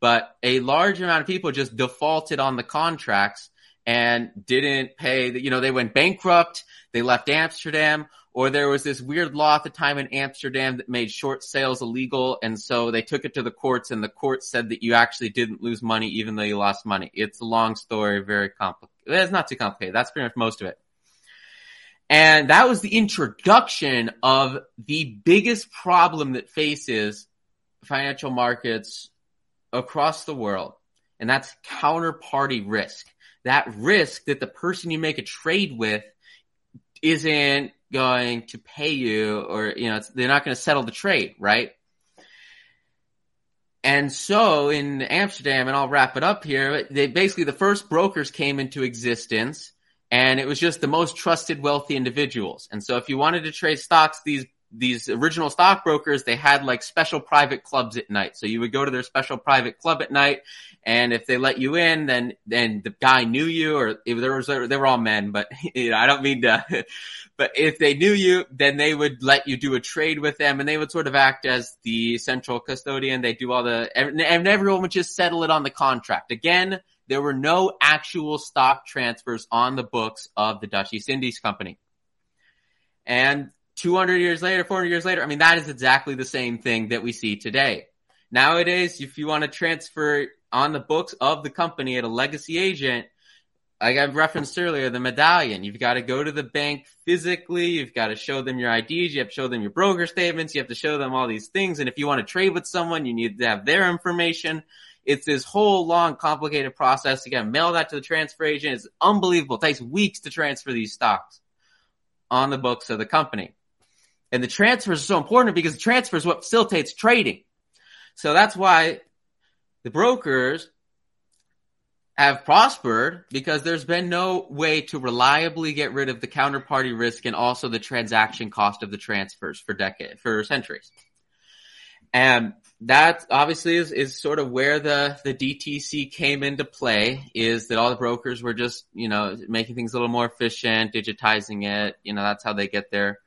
but a large amount of people just defaulted on the contracts and didn't pay you know, they went bankrupt. They left Amsterdam or there was this weird law at the time in Amsterdam that made short sales illegal. And so they took it to the courts and the court said that you actually didn't lose money even though you lost money. It's a long story, very complicated. It's not too complicated. That's pretty much most of it. And that was the introduction of the biggest problem that faces financial markets across the world. And that's counterparty risk. That risk that the person you make a trade with isn't going to pay you or, you know, they're not going to settle the trade, right? And so in Amsterdam, and I'll wrap it up here, they basically, the first brokers came into existence and it was just the most trusted wealthy individuals. And so if you wanted to trade stocks, these these original stockbrokers, they had like special private clubs at night. So you would go to their special private club at night. And if they let you in, then, then the guy knew you or if there was, they were all men, but you know, I don't mean to, but if they knew you, then they would let you do a trade with them and they would sort of act as the central custodian. They do all the, and everyone would just settle it on the contract. Again, there were no actual stock transfers on the books of the Dutch East Indies Company. And 200 years later, 400 years later, I mean, that is exactly the same thing that we see today. Nowadays, if you want to transfer on the books of the company at a legacy agent, like I've referenced earlier, the medallion, you've got to go to the bank physically. You've got to show them your IDs. You have to show them your broker statements. You have to show them all these things. And if you want to trade with someone, you need to have their information. It's this whole long, complicated process. To mail that to the transfer agent. It's unbelievable. It takes weeks to transfer these stocks on the books of the company. And the transfers are so important because the transfer is what facilitates trading. So that's why the brokers have prospered because there's been no way to reliably get rid of the counterparty risk and also the transaction cost of the transfers for decades, for centuries. And that obviously is, is sort of where the, the DTC came into play is that all the brokers were just, you know, making things a little more efficient, digitizing it. You know, that's how they get their,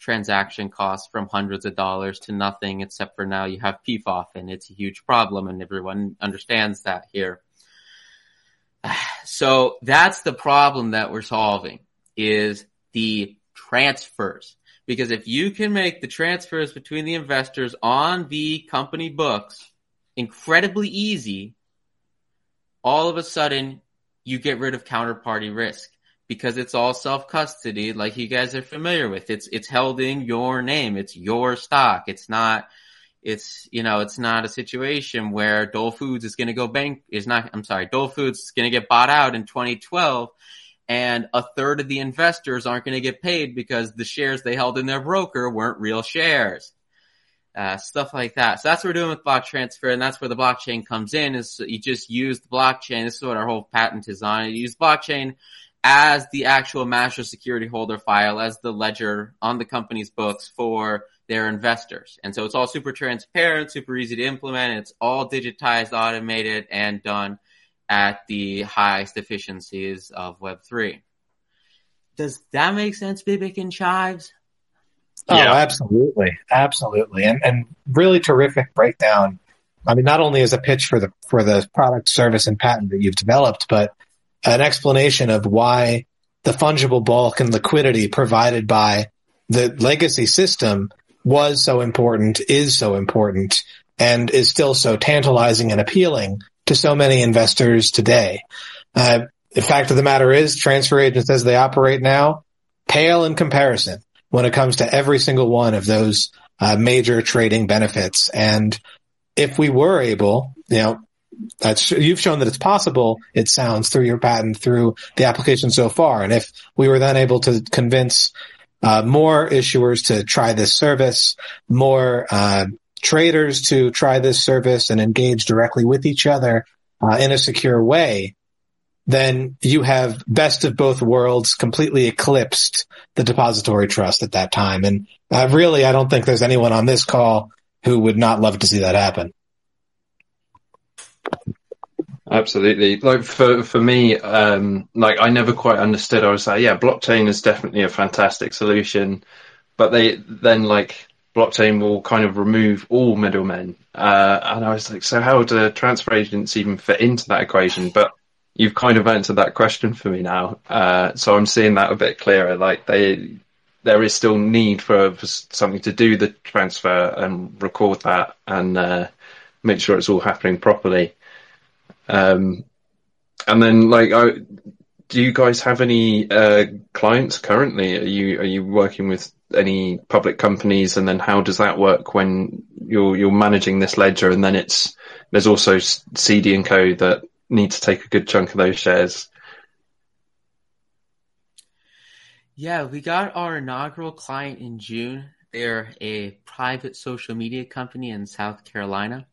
transaction costs from hundreds of dollars to nothing, except for now you have PFOF and it's a huge problem and everyone understands that here. So that's the problem that we're solving is the transfers. Because if you can make the transfers between the investors on the company books incredibly easy, all of a sudden you get rid of counterparty risk because it's all self custody, like you guys are familiar with. It's it's held in your name. It's your stock. It's not. It's you know it's not a situation where Dole Foods is going to go bank. Is not. I'm sorry. Dole Foods is going to get bought out in 2012, and a third of the investors aren't going to get paid because the shares they held in their broker weren't real shares. Uh, stuff like that. So that's what we're doing with BlockTransfer, and that's where the blockchain comes in. Is you just use the blockchain. This is what our whole patent is on. You use blockchain as the actual master security holder file, as the ledger on the company's books for their investors. And so it's all super transparent, super easy to implement. It's all digitized, automated, and done at the highest efficiencies of Web3. Does that make sense, Bibic and Chives? Oh, yeah. absolutely. Absolutely. And, and really terrific breakdown. I mean, not only as a pitch for the, for the product, service, and patent that you've developed, but an explanation of why the fungible bulk and liquidity provided by the legacy system was so important, is so important, and is still so tantalizing and appealing to so many investors today. Uh, the fact of the matter is transfer agents as they operate now pale in comparison when it comes to every single one of those uh, major trading benefits. And if we were able, you know, that's you've shown that it's possible. It sounds through your patent, through the application so far. And if we were then able to convince uh, more issuers to try this service, more uh, traders to try this service and engage directly with each other uh, in a secure way, then you have best of both worlds completely eclipsed the depository trust at that time. And uh, really, I don't think there's anyone on this call who would not love to see that happen. Absolutely. Like for, for me, um, like I never quite understood. I was like, yeah, blockchain is definitely a fantastic solution, but they then like blockchain will kind of remove all middlemen. Uh, and I was like, so how do transfer agents even fit into that equation? But you've kind of answered that question for me now. Uh, so I'm seeing that a bit clearer. Like they, there is still need for, for something to do the transfer and record that and uh, make sure it's all happening properly. Um, and then, like, I, do you guys have any uh, clients currently? Are you are you working with any public companies? And then, how does that work when you're you're managing this ledger? And then it's there's also Cede and Co that need to take a good chunk of those shares. Yeah, we got our inaugural client in June. They're a private social media company in South Carolina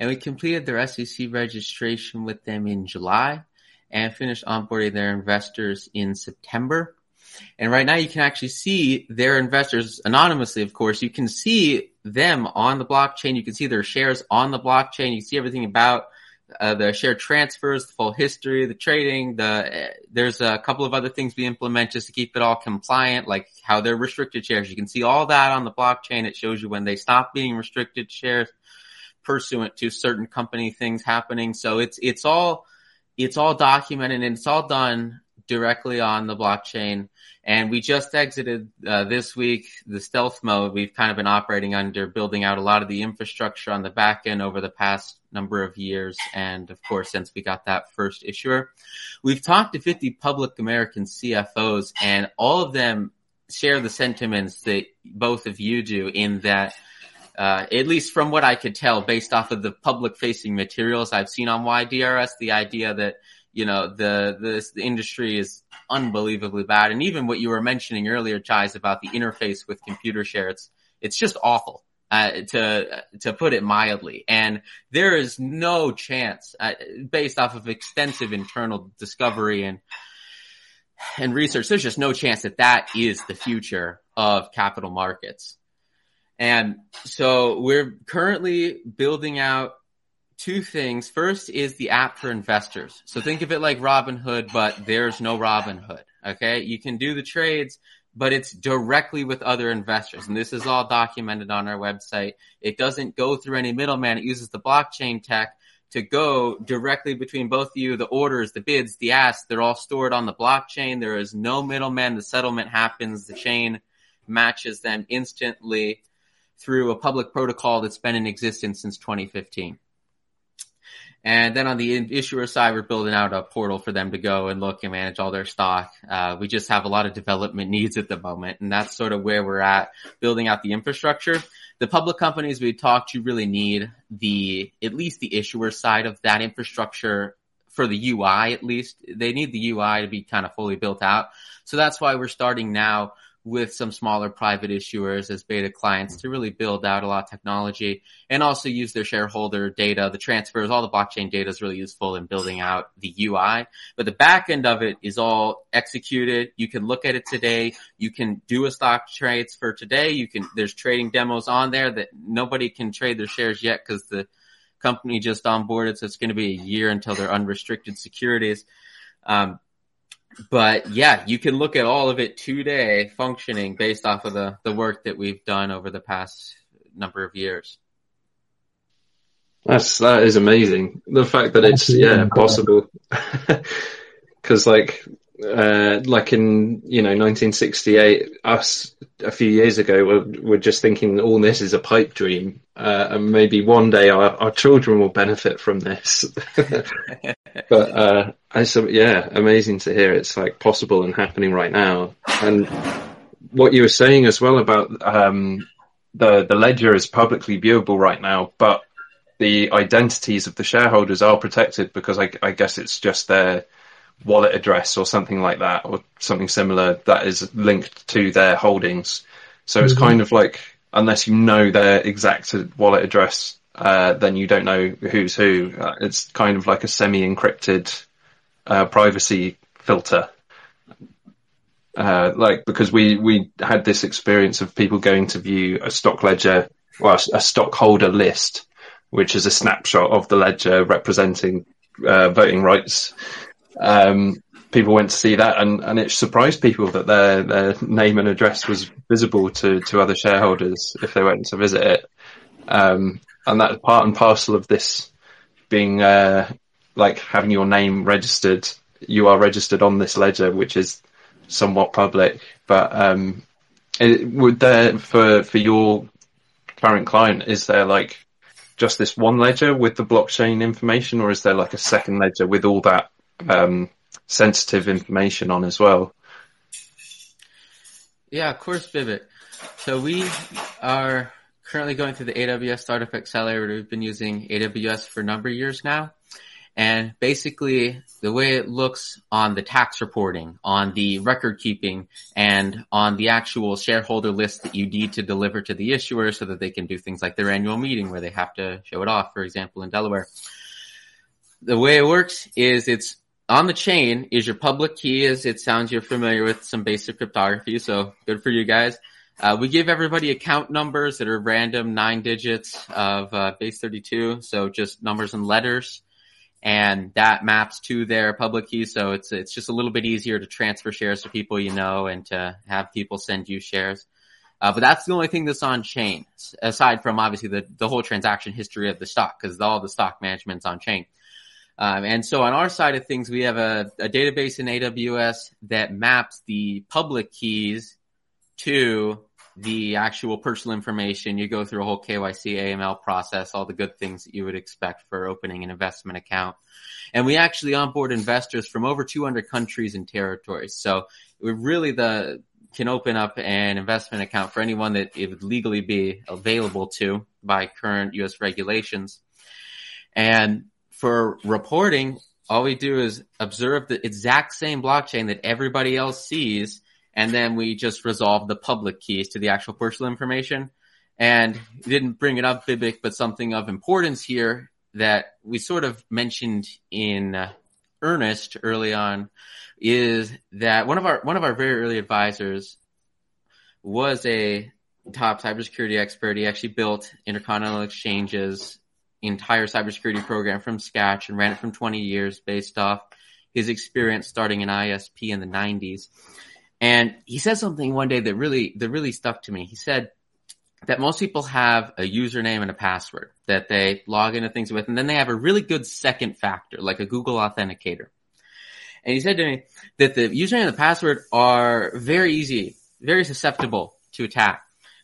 and we completed their SEC registration with them in July and finished onboarding their investors in September. And right now you can actually see their investors anonymously, of course. You can see them on the blockchain. You can see their shares on the blockchain. You see everything about uh, the share transfers, the full history, the trading, the, uh, there's a couple of other things we implement just to keep it all compliant, like how they're restricted shares. You can see all that on the blockchain. It shows you when they stop being restricted shares pursuant to certain company things happening. So it's it's all it's all documented and it's all done directly on the blockchain. And we just exited uh, this week the stealth mode we've kind of been operating under, building out a lot of the infrastructure on the back end over the past number of years. And of course, since we got that first issuer, we've talked to 50 public American CFOs and all of them share the sentiments that both of you do in that uh, at least from what I could tell based off of the public facing materials I've seen on WhyDRS, the idea that, you know, the, the, the industry is unbelievably bad. And even what you were mentioning earlier, Chives, about the interface with Computershare, it's, it's just awful. Uh, to to put it mildly, and there is no chance, uh, based off of extensive internal discovery and and research, there's just no chance that that is the future of capital markets. And so we're currently building out two things. First is the app for investors. So think of it like Robinhood, but there's no Robinhood. Okay. You can do the trades, but it's directly with other investors. And this is all documented on our website. It doesn't go through any middleman. It uses the blockchain tech to go directly between both of you. The orders, the bids, the asks, they're all stored on the blockchain. There is no middleman. The settlement happens. The chain matches them instantly through a public protocol that's been in existence since 2015. And then on the issuer side, we're building out a portal for them to go and look and manage all their stock. Uh, we just have a lot of development needs at the moment, and that's sort of where we're at building out the infrastructure. The public companies we talked to really need the at least the issuer side of that infrastructure for the UI at least. They need the UI to be kind of fully built out. So that's why we're starting now with some smaller private issuers as beta clients to really build out a lot of technology and also use their shareholder data, the transfers, all the blockchain data is really useful in building out the UI. But the back end of it is all executed. You can look at it today. You can do a stock trades for today. You can, there's trading demos on there that nobody can trade their shares yet because the company just onboarded. So it's going to be a year until they're unrestricted securities. Um, but yeah, you can look at all of it today functioning based off of the, the work that we've done over the past number of years. That's that is amazing. The fact that it's yeah possible, because like uh, like in you know 1968, us a few years ago were, were just thinking all this is a pipe dream, uh, and maybe one day our, our children will benefit from this. but uh, I so yeah, amazing to hear it's like possible and happening right now. And what you were saying as well about um, the the ledger is publicly viewable right now, but the identities of the shareholders are protected because I, I guess it's just their wallet address or something like that or something similar that is linked to their holdings. So it's mm-hmm. kind of like unless you know their exact wallet address, uh, then you don't know who's who. Uh, it's kind of like a semi-encrypted uh, privacy filter. Uh, like because we we had this experience of people going to view a stock ledger, well, a stockholder list, which is a snapshot of the ledger representing uh, voting rights. Um, people went to see that, and, and it surprised people that their their name and address was visible to to other shareholders if they went to visit it. Um, and that's part and parcel of this being uh, like having your name registered. You are registered on this ledger, which is somewhat public. But um, it, would there for for your current client is there like just this one ledger with the blockchain information, or is there like a second ledger with all that um, sensitive information on as well? Yeah, of course, Bibic. So we are currently going through the AWS Startup Accelerator. We've been using AWS for a number of years now. And basically the way it looks on the tax reporting, on the record keeping, and on the actual shareholder list that you need to deliver to the issuer so that they can do things like their annual meeting where they have to show it off, for example, in Delaware. The way it works is it's on the chain is your public key as it sounds you're familiar with some basic cryptography. So good for you guys. Uh, we give everybody account numbers that are random nine digits of uh, base 32. So just numbers and letters and that maps to their public key. So it's, it's just a little bit easier to transfer shares to people you know and to have people send you shares. Uh, but that's the only thing that's on chain aside from obviously the, the whole transaction history of the stock because all the stock management's on chain. Um, and so on our side of things, we have a, a database in AWS that maps the public keys to the actual personal information. You go through a whole KYC AML process, all the good things that you would expect for opening an investment account. And we actually onboard investors from over 200 countries and territories. So we're really the can open up an investment account for anyone that it would legally be available to by current US regulations. And for reporting, all we do is observe the exact same blockchain that everybody else sees and then we just resolve the public keys to the actual personal information. And didn't bring it up, Bibic, but something of importance here that we sort of mentioned in uh, earnest early on is that one of our one of our very early advisors was a top cybersecurity expert. He actually built Intercontinental Exchange's entire cybersecurity program from scratch and ran it from 20 years based off his experience starting an ISP in the 90s. And he said something one day that really, that really stuck to me. He said that most people have a username and a password that they log into things with, and then they have a really good second factor, like a Google Authenticator. And he said to me that the username and the password are very easy, very susceptible to attack.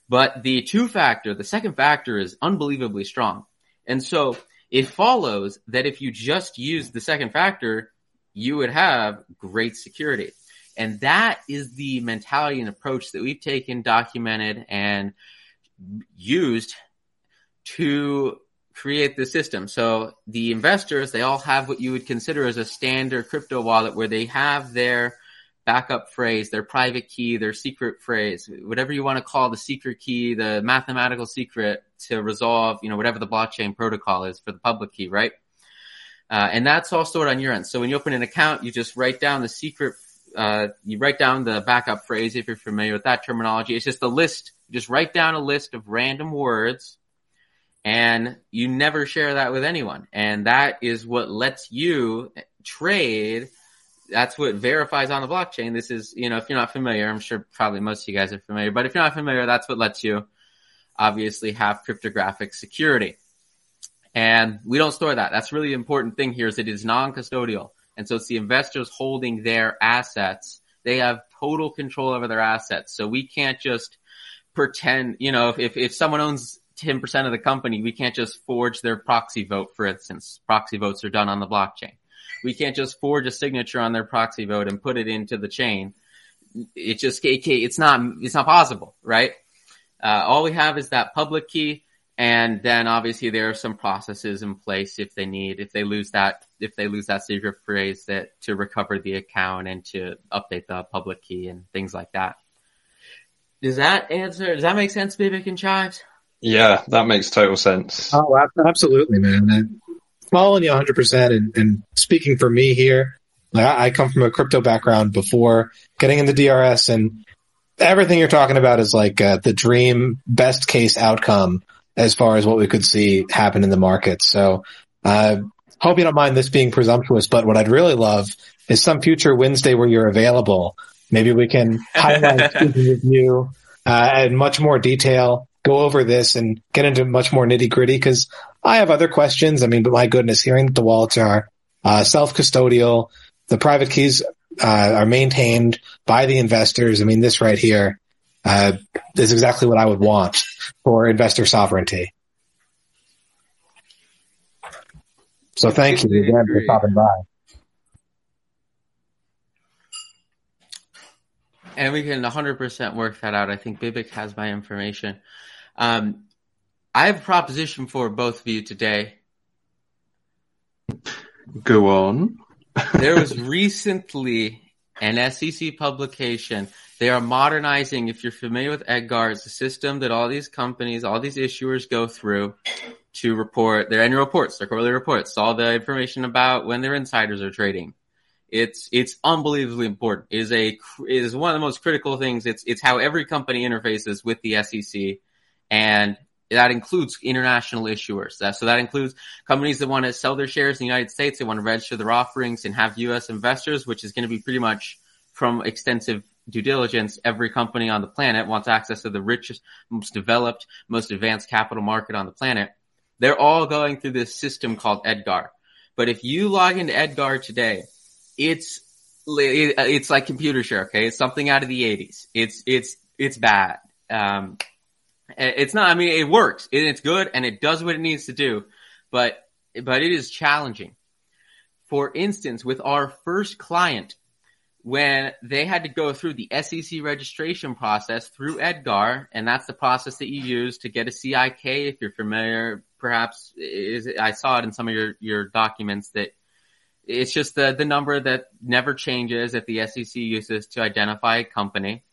But the two factor, the second factor is unbelievably strong. And so it follows that if you just use the second factor, you would have great security. And that is the mentality and approach that we've taken, documented, and used to create the system. So the investors, they all have what you would consider as a standard crypto wallet where they have their backup phrase, their private key, their secret phrase, whatever you want to call the secret key, the mathematical secret to resolve, you know, whatever the blockchain protocol is for the public key, right? Uh, and that's all stored on your end. So when you open an account, you just write down the secret uh, you write down the backup phrase if you're familiar with that terminology. It's just a list. You just write down a list of random words and you never share that with anyone. And that is what lets you trade. That's what verifies on the blockchain. This is, you know, if you're not familiar, I'm sure probably most of you guys are familiar, but if you're not familiar, that's what lets you obviously have cryptographic security. And we don't store that. That's really important thing here is it is non-custodial. And so it's the investors holding their assets. They have total control over their assets. So we can't just pretend, you know, if, if someone owns 10% of the company, we can't just forge their proxy vote, for instance. Proxy votes are done on the blockchain. We can't just forge a signature on their proxy vote and put it into the chain. It just, it's not, it's not possible, right? Uh, all we have is that public key. And then obviously there are some processes in place if they need, if they lose that, if they lose that secret phrase that to recover the account and to update the public key and things like that. Does that answer, does that make sense, Bibic and Chives? Yeah, that makes total sense. Oh, absolutely, man. I'm following you 100% and, and speaking for me here, I, I come from a crypto background before getting into DRS, and everything you're talking about is like uh, the dream, best case outcome as far as what we could see happen in the market. So, uh, hope you don't mind this being presumptuous, but what I'd really love is some future Wednesday where you're available. Maybe we can highlight with you uh, in much more detail, go over this and get into much more nitty gritty because I have other questions. I mean, but my goodness, hearing that the wallets are uh, self custodial, the private keys uh, are maintained by the investors. I mean, this right here uh, is exactly what I would want for investor sovereignty. So thank you again for stopping by. And we can 100% work that out. I think Bibic has my information. Um, I have a proposition for both of you today. Go on. There was recently an SEC publication. They are modernizing, if you're familiar with Edgar, it's a system that all these companies, all these issuers go through to report their annual reports, their quarterly reports, all the information about when their insiders are trading. It's it's unbelievably important. It is a it is one of the most critical things. It's it's how every company interfaces with the SEC, and that includes international issuers. So that includes companies that want to sell their shares in the United States. They want to register their offerings and have U.S. investors, which is going to be pretty much from extensive due diligence. Every company on the planet wants access to the richest, most developed, most advanced capital market on the planet. They're all going through this system called Edgar. But if you log into Edgar today, it's it's like Computershare. Okay, it's something out of the '80s. It's it's it's bad. Um, it's not. I mean, it works. it's good, and it does what it needs to do. But but it is challenging. For instance, with our first client, when they had to go through the SEC registration process through Edgar, and that's the process that you use to get a CIK. If you're familiar, perhaps is I saw it in some of your your documents that it's just the, the number that never changes that the SEC uses to identify a company.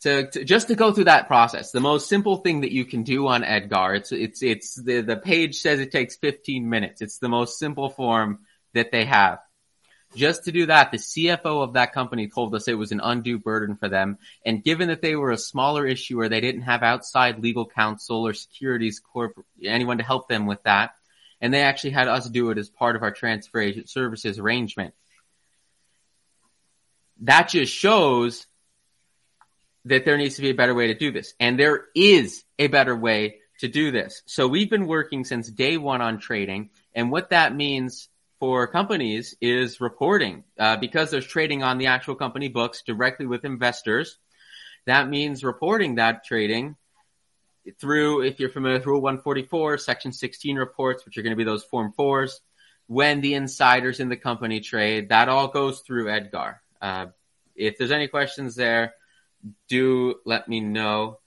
To, to, just to go through that process, the most simple thing that you can do on Edgar, it's, it's, it's the, the page says it takes 15 minutes. It's the most simple form that they have. Just to do that, the CFO of that company told us it was an undue burden for them. And given that they were a smaller issuer, they didn't have outside legal counsel or securities corp, anyone to help them with that and they actually had us do it as part of our transfer agent services arrangement. That just shows that there needs to be a better way to do this. And there is a better way to do this. So we've been working since day one on trading. And what that means for companies is reporting, uh, because there's trading on the actual company books directly with investors. That means reporting that trading through, if you're familiar with Rule 144, Section 16 reports, which are going to be those Form 4s, when the insiders in the company trade, that all goes through Edgar. Uh, if there's any questions there, do let me know.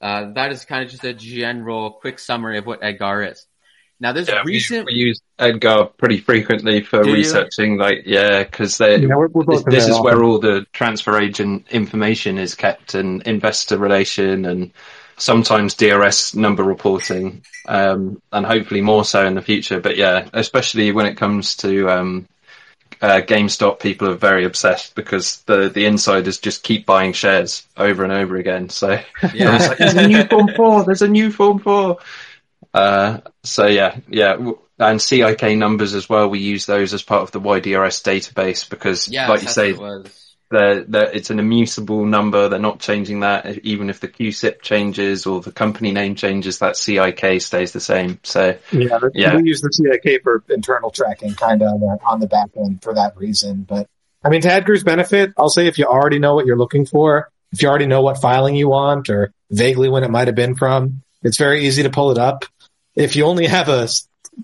Uh, that is kind of just a general quick summary of what Edgar is. Now, there's yeah, recent. We, we, use Edgar pretty frequently for Do researching, you? like, yeah, because yeah, we're, we're this, this is where all the transfer agent information is kept and investor relation and sometimes DRS number reporting, um, and hopefully more so in the future. But yeah, especially when it comes to um, uh, GameStop, people are very obsessed because the the insiders just keep buying shares over and over again. So yeah, like, there's a new Form Four. There's a new Form Four. Uh, so yeah, yeah, and CIK numbers as well. We use those as part of the WhyDRS database because, yeah, like you say, they're, they're, it's an immutable number. They're not changing that. Even if the CUSIP changes or the company name changes, that CIK stays the same. So yeah, yeah. we use the CIK for internal tracking, kind of on the back end for that reason. But I mean, to Edgar's benefit, I'll say if you already know what you're looking for, if you already know what filing you want or vaguely when it might have been from, it's very easy to pull it up. If you only have a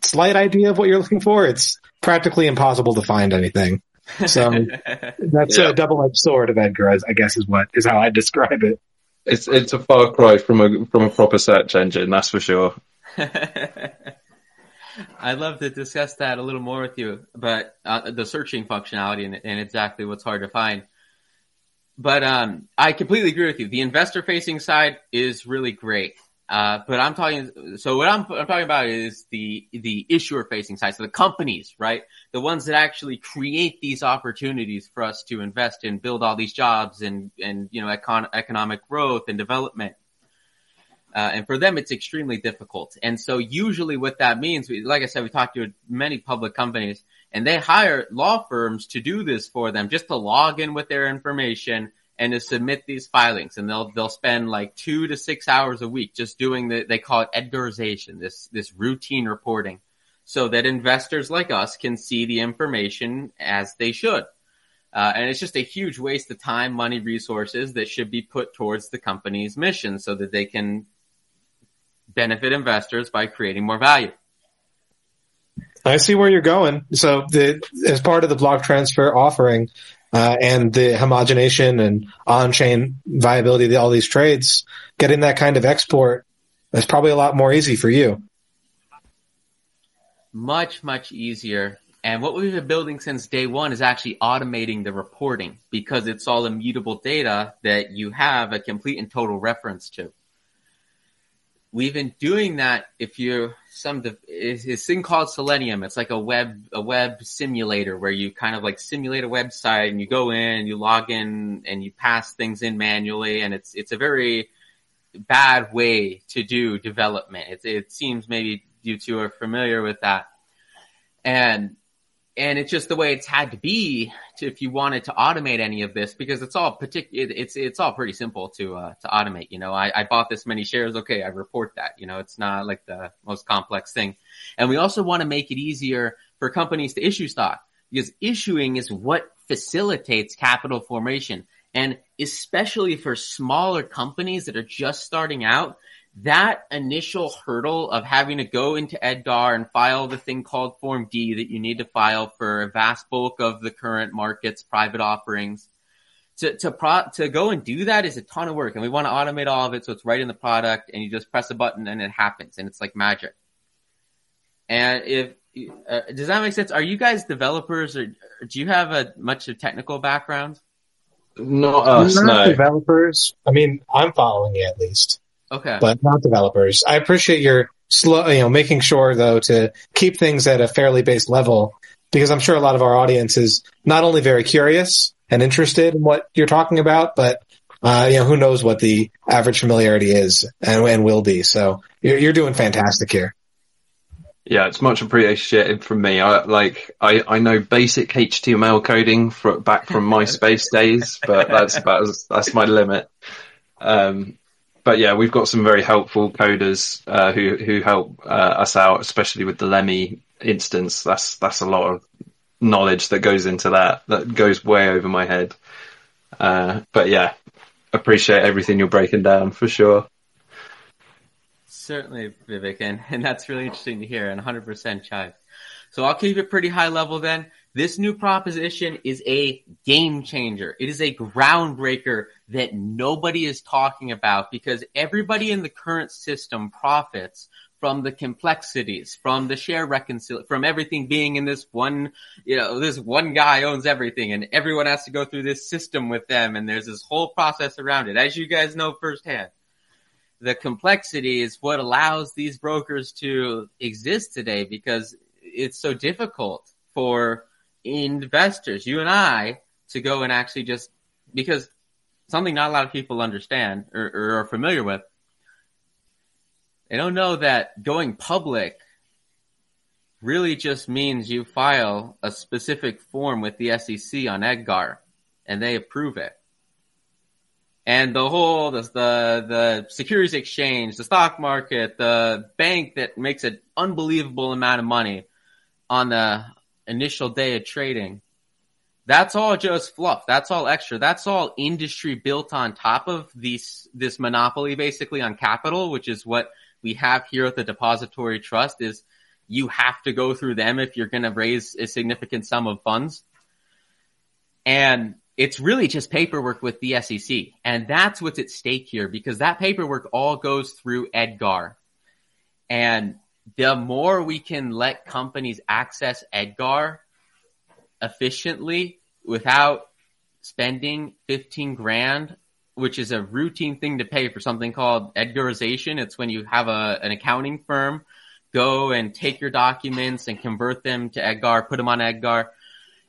slight idea of what you're looking for, it's practically impossible to find anything. So that's yeah. a double-edged sword of Edgar, I guess is what is how I describe it. It's it's a far cry from a from a proper search engine, that's for sure. I'd love to discuss that a little more with you, but uh, the searching functionality and, and, exactly what's hard to find. But um, I completely agree with you. The investor-facing side is really great. Uh, but I'm talking, so what I'm, I'm talking about is the, the issuer facing side. So the companies, right? The ones that actually create these opportunities for us to invest in, build all these jobs and, and, you know, econ- economic growth and development. Uh, and for them, it's extremely difficult. And so usually what that means, like I said, we talked to many public companies and they hire law firms to do this for them, just to log in with their information and to submit these filings and they'll they'll spend like two to six hours a week just doing the they call it Edgarization, this this routine reporting, so that investors like us can see the information as they should. Uh, and it's just a huge waste of time, money, resources that should be put towards the company's mission so that they can benefit investors by creating more value. I see where you're going. So the, as part of the block transfer offering, uh, and the homogenation and on-chain viability of all these trades, getting that kind of export is probably a lot more easy for you. Much, much easier. And what we've been building since day one is actually automating the reporting because it's all immutable data that you have a complete and total reference to we've been doing that if you're some it's this thing called selenium. It's like a web a web simulator where you kind of like simulate a website and you go in you log in and you pass things in manually. And it's it's a very bad way to do development. It, it seems maybe you two are familiar with that. And and it's just the way it's had to be to, if you wanted to automate any of this because it's all particular it's it's all pretty simple to uh, to automate you know? I, I bought this many shares. Okay i report that you know? It's not like the most complex thing. And we also want to make it easier for companies to issue stock because issuing is what facilitates capital formation. And especially for smaller companies that are just starting out that initial hurdle of having to go into Edgar and file the thing called Form D that you need to file for a vast bulk of the current market's private offerings. To, to pro, to go and do that is a ton of work and we want to automate all of it so it's right in the product and you just press a button and it happens and it's like magic. And if, uh, does that make sense? Are you guys developers or, or do you have a much of technical background? Not us, not no. developers. I mean, I'm following it at least. Okay. But not developers. I appreciate your slow, you know, making sure though to keep things at a fairly base level because I'm sure a lot of our audience is not only very curious and interested in what you're talking about, but uh, you know, who knows what the average familiarity is and, and will be. So you're, you're doing fantastic here. Yeah, it's much appreciated from me. I like I, I know basic HTML coding for, back from MySpace days, but that's about that's my limit. Um, but yeah, we've got some very helpful coders uh, who who help uh, us out, especially with the Lemmy instance. That's that's a lot of knowledge that goes into that. That goes way over my head. Uh, but yeah, appreciate everything you're breaking down for sure. Certainly, Bibic, and, and that's really interesting to hear, and 100% chive. So I'll keep it pretty high level then. This new proposition is a game changer. It is a groundbreaker that nobody is talking about because everybody in the current system profits from the complexities, from the share reconciliation, from everything being in this one, you know, this one guy owns everything and everyone has to go through this system with them and there's this whole process around it, as you guys know firsthand. The complexity is what allows these brokers to exist today because it's so difficult for investors, you and I, to go and actually just because something not a lot of people understand or, or are familiar with. They don't know that going public really just means you file a specific form with the SEC on Edgar and they approve it. And the whole, the, the, the securities exchange, the stock market, the bank that makes an unbelievable amount of money on the initial day of trading. That's all just fluff. That's all extra. That's all industry built on top of these, this monopoly basically on capital, which is what we have here at the depository trust is you have to go through them if you're going to raise a significant sum of funds. And it's really just paperwork with the SEC. And that's what's at stake here because that paperwork all goes through Edgar. And the more we can let companies access Edgar efficiently without spending 15 grand which is a routine thing to pay for something called Edgarization. It's when you have a, an accounting firm go and take your documents and convert them to Edgar, put them on Edgar.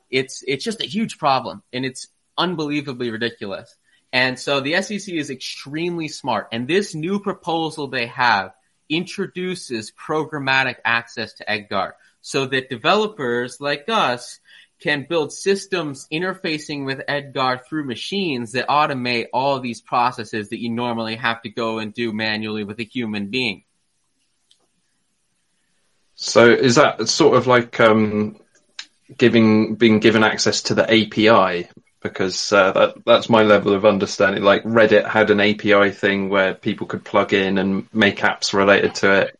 It's, it's just a huge problem and it's unbelievably ridiculous. And so the SEC is extremely smart. And this new proposal they have introduces programmatic access to Edgar so that developers like us can build systems interfacing with Edgar through machines that automate all these processes that you normally have to go and do manually with a human being. So is that sort of like um, giving being given access to the API? Because uh, that that's my level of understanding. Like Reddit had an API thing where people could plug in and make apps related to it,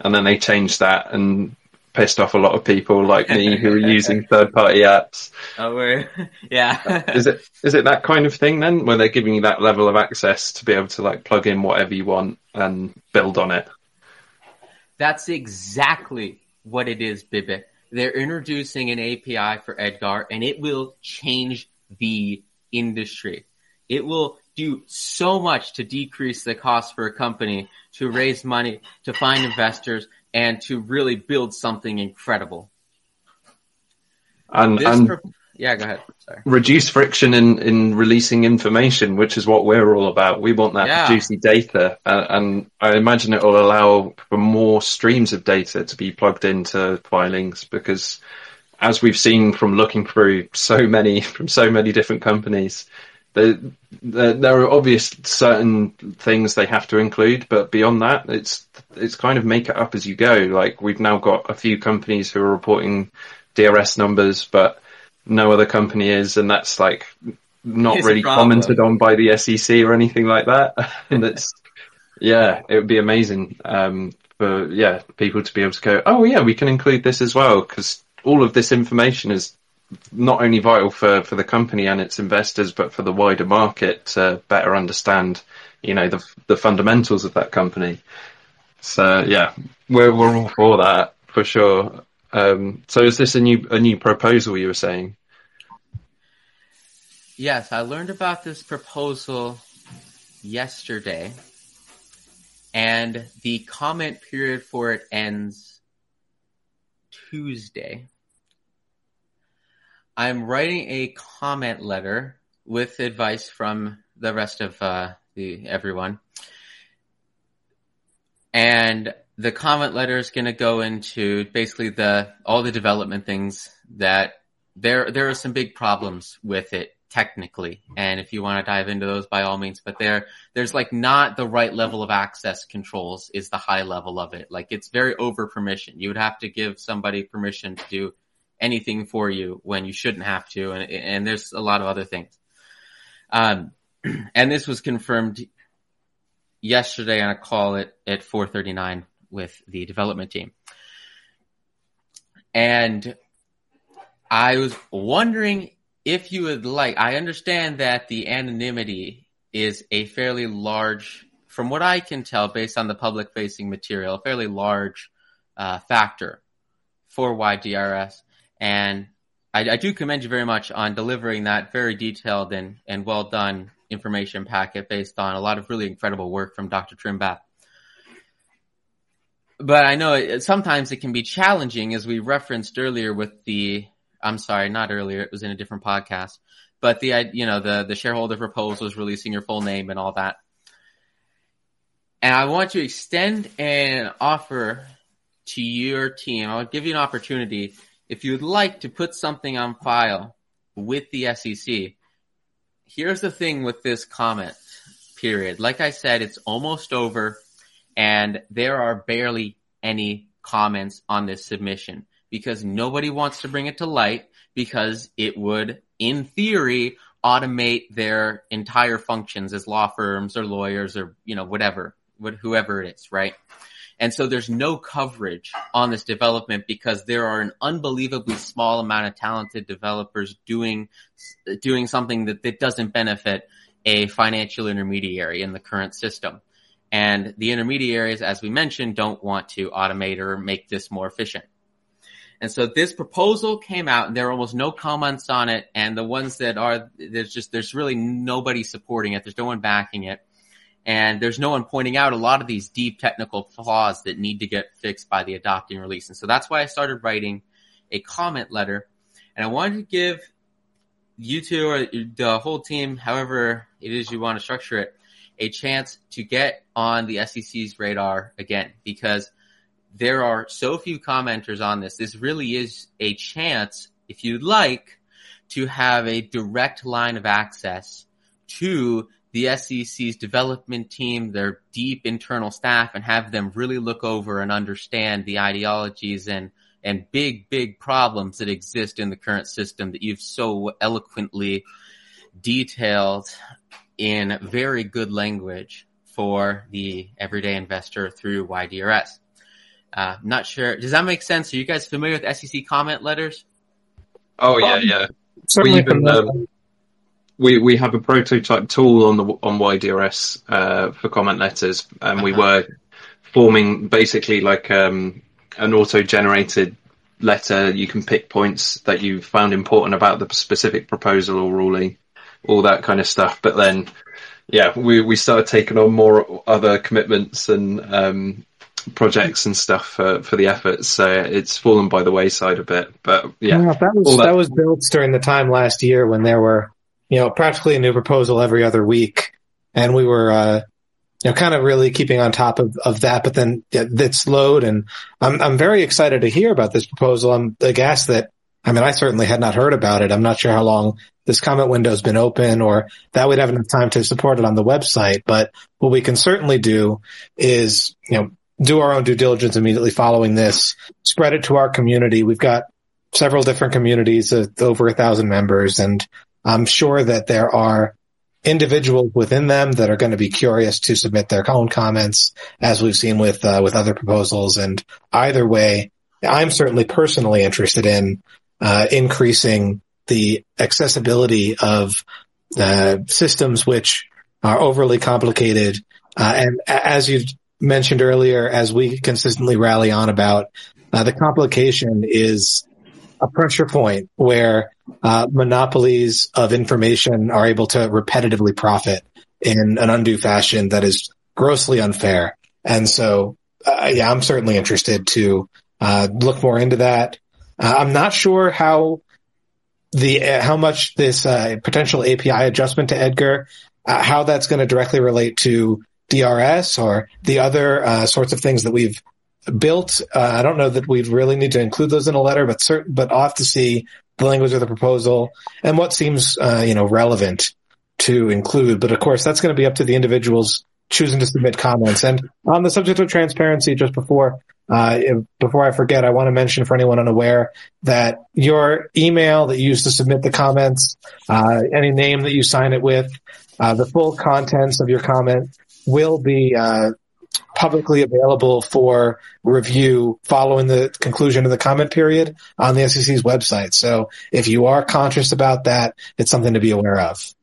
and then they changed that and pissed off a lot of people like me who are using third party apps. Oh, we're, yeah. is it is it that kind of thing then, where they're giving you that level of access to be able to like plug in whatever you want and build on it? That's exactly what it is, Bibic. They're introducing an API for Edgar and it will change the industry. It will do so much to decrease the cost for a company to raise money, to find investors, and to really build something incredible. And, and pro- yeah, go ahead. Sorry. Reduce friction in, in releasing information, which is what we're all about. We want that yeah. juicy data, uh, and I imagine it will allow for more streams of data to be plugged into filings because, as we've seen from looking through so many from so many different companies, there, there, there are obvious certain things they have to include, but beyond that, it's it's kind of make it up as you go. Like we've now got a few companies who are reporting DRS numbers, but no other company is, and that's like not it's really commented on by the SEC or anything like that. and it's yeah, it would be amazing um, for yeah people to be able to go, oh yeah, we can include this as well because all of this information is not only vital for, for the company and its investors, but for the wider market to better understand, you know, the the fundamentals of that company. So yeah, we're we're all for that for sure. Um, so is this a new a new proposal you were saying? Yes, I learned about this proposal yesterday, and the comment period for it ends Tuesday. I'm writing a comment letter with advice from the rest of uh, the everyone, and the comment letter is going to go into basically the all the development things that there there are some big problems with it technically. And if you want to dive into those by all means but there there's like not the right level of access controls is the high level of it. Like it's very over permission. You would have to give somebody permission to do anything for you when you shouldn't have to, and, and there's a lot of other things. Um, and this was confirmed yesterday on a call at, at 4:39 with the development team, and I was wondering if you would like. I understand that the anonymity is a fairly large, from what I can tell, based on the public-facing material, a fairly large uh, factor for WhyDRS. And I, I, do commend you very much on delivering that very detailed and, and well done information packet based on a lot of really incredible work from Dr. Trimbath. But I know it, sometimes it can be challenging as we referenced earlier with the, I'm sorry, not earlier, it was in a different podcast, but the, you know, the, the shareholder proposal proposals releasing your full name and all that. And I want to extend an offer to your team. I'll give you an opportunity if you'd like to put something on file with the SEC, here's the thing with this comment period. Like I said, it's almost over and there are barely any comments on this submission because nobody wants to bring it to light because it would, in theory, automate their entire functions as law firms or lawyers or, you know, whatever, whoever it is, right? And so there's no coverage on this development because there are an unbelievably small amount of talented developers doing, doing something that, that doesn't benefit a financial intermediary in the current system. And the intermediaries, as we mentioned, don't want to automate or make this more efficient. And so this proposal came out and there are almost no comments on it. And the ones that are, there's just, there's really nobody supporting it. There's no one backing it. And there's no one pointing out a lot of these deep technical flaws that need to get fixed by the adopting release. And so that's why I started writing a comment letter. And I wanted to give you two or the whole team, however it is you want to structure it, a chance to get on the SEC's radar again because there are so few commenters on this. This really is a chance, if you'd like, to have a direct line of access to the SEC's development team, their deep internal staff, and have them really look over and understand the ideologies and and big, big problems that exist in the current system that you've so eloquently detailed in very good language for the everyday investor through WhyDRS. Uh, not sure. Does that make sense? Are you guys familiar with SEC comment letters? Oh yeah, yeah. We even um, we we have a prototype tool on the on WhyDRS uh, for comment letters, and uh-huh. we were forming basically like um, an auto-generated letter. You can pick points that you found important about the specific proposal or ruling, all that kind of stuff. But then, yeah, we we started taking on more other commitments and um, projects and stuff for, for the efforts. So it's fallen by the wayside a bit. But yeah, yeah that was that, that was built during the time last year when there were you know practically a new proposal every other week, and we were. Uh, you know, kind of really keeping on top of, of that, but then it slowed and I'm, I'm very excited to hear about this proposal. I'm aghast that, I mean, I certainly had not heard about it. I'm not sure how long this comment window has been open or that we'd have enough time to support it on the website. But what we can certainly do is, you know, do our own due diligence immediately following this, spread it to our community. We've got several different communities of over a thousand members and I'm sure that there are individuals within them that are going to be curious to submit their own comments as we've seen with, uh, with other proposals. And either way, I'm certainly personally interested in, uh, increasing the accessibility of, uh, systems which are overly complicated. Uh, and as you mentioned earlier, as we consistently rally on about, uh, the complication is a pressure point where uh, monopolies of information are able to repetitively profit in an undue fashion that is grossly unfair. And so, uh, yeah, I'm certainly interested to uh, look more into that. Uh, I'm not sure how the how much this uh, potential API adjustment to Edgar, how that's going to directly relate to DRS or the other uh, sorts of things that we've built. Uh, I don't know that we really need to include those in a letter, but certain, but I'll to see the language of the proposal and what seems, uh, you know, relevant to include. But of course, that's going to be up to the individuals choosing to submit comments. And on the subject of transparency, just before, uh, before I forget, I want to mention for anyone unaware that your email that you use to submit the comments, uh, any name that you sign it with, uh, the full contents of your comment will be uh, publicly available for review following the conclusion of the comment period on the SEC's website. So if you are conscious about that, it's something to be aware of.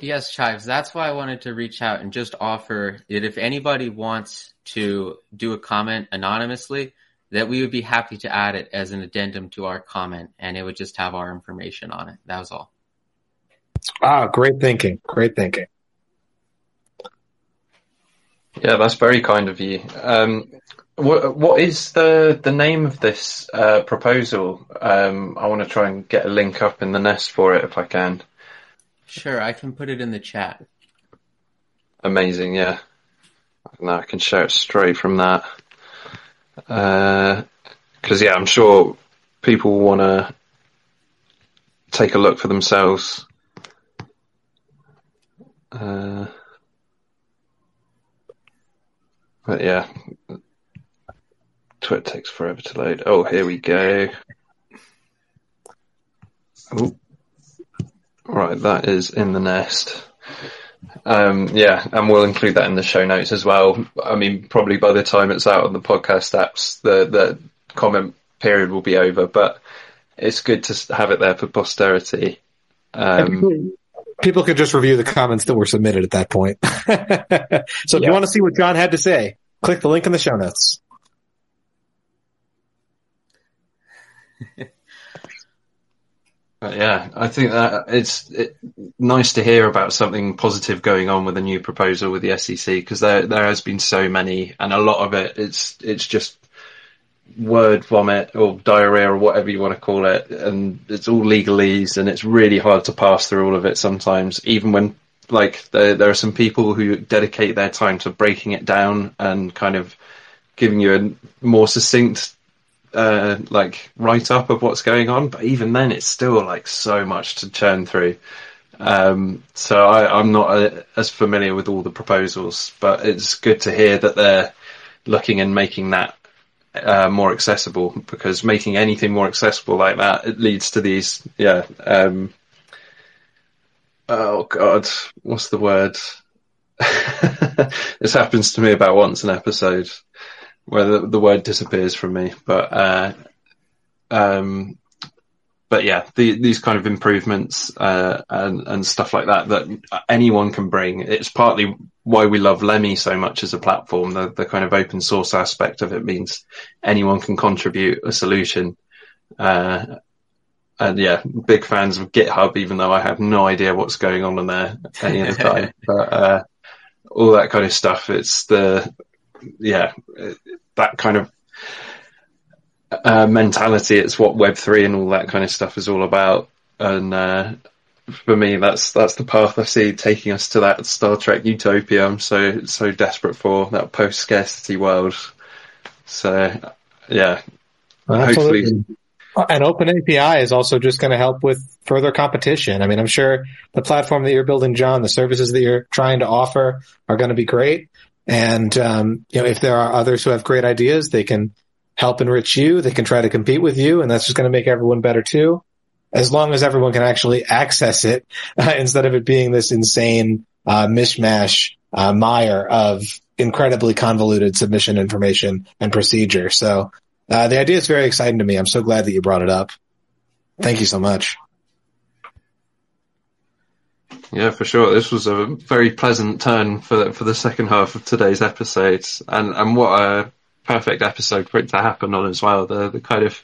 Yes, Chives. That's why I wanted to reach out and just offer that if anybody wants to do a comment anonymously, that we would be happy to add it as an addendum to our comment and it would just have our information on it. That was all. Ah, great thinking. Great thinking. Yeah, that's very kind of you. Um, what what is the the name of this uh, proposal? Um, I want to try and get a link up in the nest for it if I can. Sure, I can put it in the chat. Amazing, yeah. Now I can share it straight from that. Because uh, yeah, I'm sure people want to take a look for themselves. Uh, but yeah, Twitter takes forever to load. Oh, here we go. Oh, right, that is in the nest. Um, yeah, and we'll include that in the show notes as well. I mean, probably by the time it's out on the podcast apps, the the comment period will be over, but it's good to have it there for posterity. Um, people could just review the comments that were submitted at that point. so if yeah. you want to see what John had to say, click the link in the show notes. But yeah, I think that it's it, nice to hear about something positive going on with a new proposal with the SEC because there there has been so many, and a lot of it it's it's just word vomit or diarrhea or whatever you want to call it, and it's all legalese, and it's really hard to pass through all of it sometimes, even when like there there are some people who dedicate their time to breaking it down and kind of giving you a more succinct uh, like write up of what's going on, but even then, it's still like so much to churn through. Um, so I, am not uh, as familiar with all the proposals, but it's good to hear that they're looking and making that uh, more accessible because making anything more accessible like that it leads to these yeah um, oh god what's the word this happens to me about once an episode where the, the word disappears from me. But uh, um, but yeah, the, these kind of improvements uh, and and stuff like that that anyone can bring. It's partly why we love Lemmy so much as a platform. The the kind of open source aspect of it means anyone can contribute a solution. Uh, and yeah, big fans of GitHub, even though I have no idea what's going on in there any of the time. but uh, all that kind of stuff. It's the yeah, that kind of uh, mentality. It's what Web three and all that kind of stuff is all about. And uh, for me, that's that's the path I see taking us to that Star Trek utopia. I'm so so desperate for that post scarcity world. So yeah, Absolutely. hopefully. And Open API is also just going to help with further competition. I mean, I'm sure the platform that you're building, John, the services that you're trying to offer are going to be great. And, um, you know, if there are others who have great ideas, they can help enrich you. They can try to compete with you and that's just going to make everyone better too. As long as everyone can actually access it uh, instead of it being this insane, uh, mishmash, uh, mire of incredibly convoluted submission information and procedure. So, uh, the idea is very exciting to me. I'm so glad that you brought it up. Thank you so much. Yeah, for sure. This was a very pleasant turn for the, for the second half of today's episode, and and what a perfect episode for it to happen on as well. The the kind of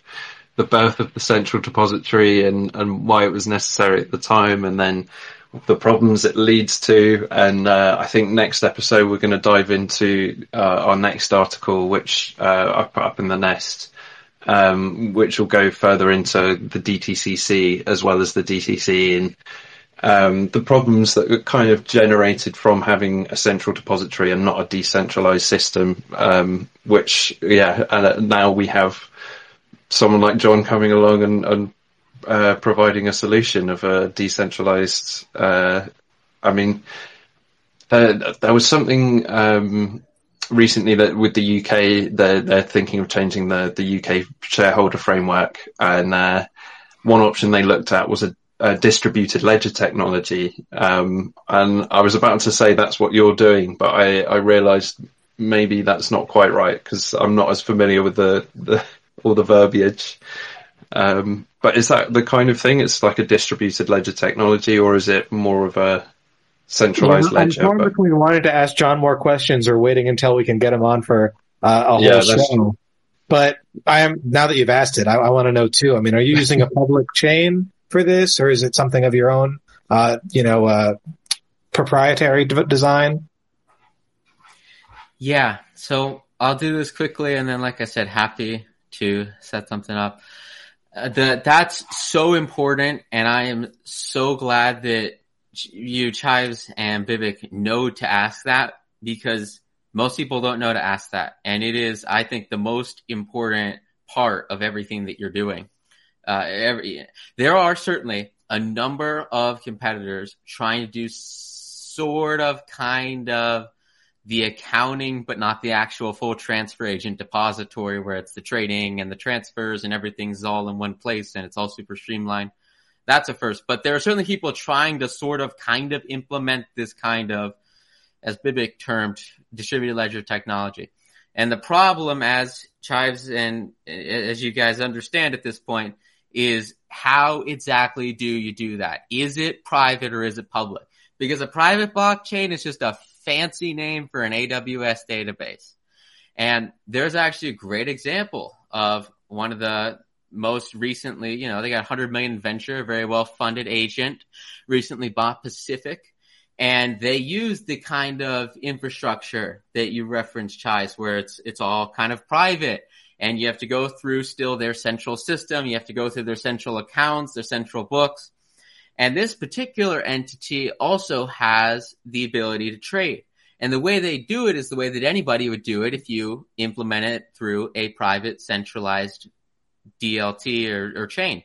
the birth of the central depository and and why it was necessary at the time, and then the problems it leads to. And uh, I think next episode we're going to dive into uh, our next article, which uh, I put up in the nest. Um, which will go further into the DTCC as well as the DTC and um, the problems that were kind of generated from having a central depository and not a decentralized system, um, which, yeah, and uh, now we have someone like John coming along and, and uh, providing a solution of a decentralized, uh, I mean, there, there was something, um, recently that with the UK, they're, they're thinking of changing the, the UK shareholder framework and, uh, one option they looked at was a uh, distributed ledger technology. Um, and I was about to say that's what you're doing, but I, I realized maybe that's not quite right because I'm not as familiar with the, the all the verbiage. Um, but is that the kind of thing? It's like a distributed ledger technology, or is it more of a centralized yeah, ledger? I'm between wanting to ask John more questions or waiting until we can get him on for uh, a whole yeah, show. But I am now that you've asked it, I, I want to know too. I mean, are you using a public chain for this, or is it something of your own, uh, you know, uh, proprietary d- design? Yeah. So I'll do this quickly, and then, like I said, happy to set something up. Uh, the, that's so important, and I am so glad that you, Chives and Bibic, know to ask that because most people don't know to ask that, and it is, I think, the most important part of everything that you're doing. Uh, every, there are certainly a number of competitors trying to do sort of kind of the accounting, but not the actual full transfer agent depository where it's the trading and the transfers and everything's all in one place and it's all super streamlined. That's a first, but there are certainly people trying to sort of kind of implement this kind of, as Bibic termed, distributed ledger technology. And the problem as Chives and as you guys understand at this point is how exactly do you do that? Is it private or is it public? Because a private blockchain is just a fancy name for an AWS database. And there's actually a great example of one of the most recently, you know, they got 100 million venture, a very well funded agent, recently bought Pacific. And they use the kind of infrastructure that you referenced, Chives, where it's, it's all kind of private and you have to go through still their central system. You have to go through their central accounts, their central books. And this particular entity also has the ability to trade. And the way they do it is the way that anybody would do it if you implement it through a private centralized DLT or, or chain.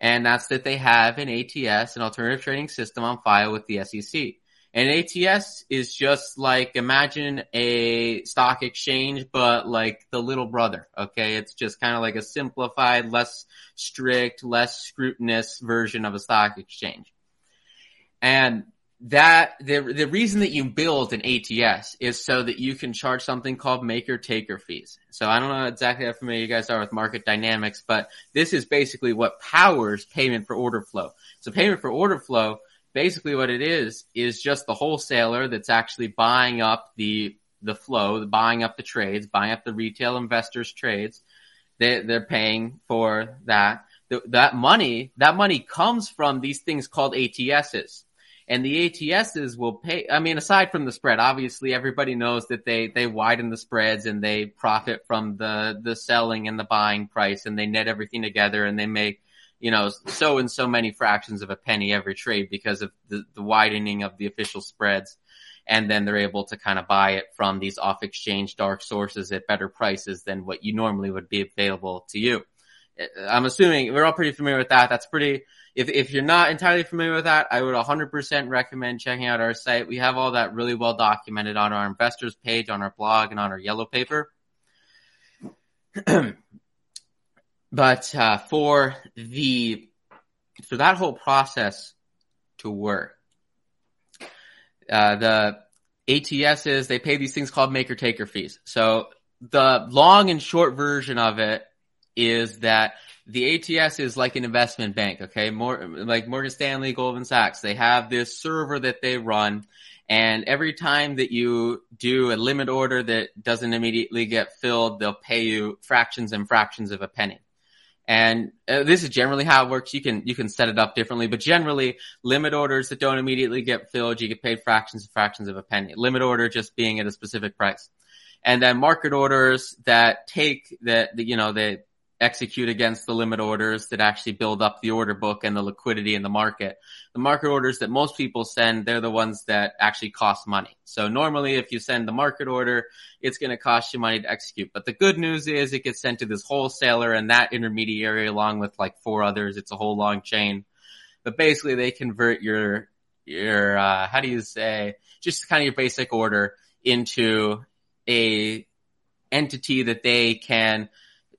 And that's that they have an ATS, an alternative trading system on file with the SEC. And ATS is just like imagine a stock exchange, but like the little brother. Okay. It's just kind of like a simplified, less strict, less scrutinous version of a stock exchange. And that the the reason that you build an ATS is so that you can charge something called maker taker fees. So I don't know exactly how familiar you guys are with market dynamics, but this is basically what powers payment for order flow. So payment for order flow, basically what it is, is just the wholesaler that's actually buying up the the flow, buying up the trades, buying up the retail investors trades. They they're paying for that. The, that money, that money comes from these things called ATSs and the ATSs will pay. I mean, aside from the spread, obviously everybody knows that they, they widen the spreads and they profit from the, the selling and the buying price and they net everything together and they make, you know, so and so many fractions of a penny every trade because of the, the widening of the official spreads. And then they're able to kind of buy it from these off exchange dark sources at better prices than what you normally would be available to you. Uh, I'm assuming we're all pretty familiar with that. That's pretty, if, if you're not entirely familiar with that, I would 100% recommend checking out our site. We have all that really well documented on our investors page, on our blog, and on our yellow paper. but uh, for the for that whole process to work, uh, the ATSs they pay these things called maker taker fees. So the long and short version of it is that the ATS is like an investment bank, okay? More like Morgan Stanley, Goldman Sachs. They have this server that they run and every time that you do a limit order that doesn't immediately get filled, they'll pay you fractions and fractions of a penny. And uh, this is generally how it works. You can, you can set it up differently, but generally limit orders that don't immediately get filled, you get paid fractions and fractions of a penny. Limit order just being at a specific price. And then market orders that take that, you know, they, execute against the limit orders that actually build up the order book and the liquidity in the market. The market orders that most people send, they're the ones that actually cost money. So normally if you send the market order, it's going to cost you money to execute. But the good news is it gets sent to this wholesaler and that intermediary along with like four others. It's a whole long chain. But basically they convert your, your, uh, how do you say, just kind of your basic order into a entity that they can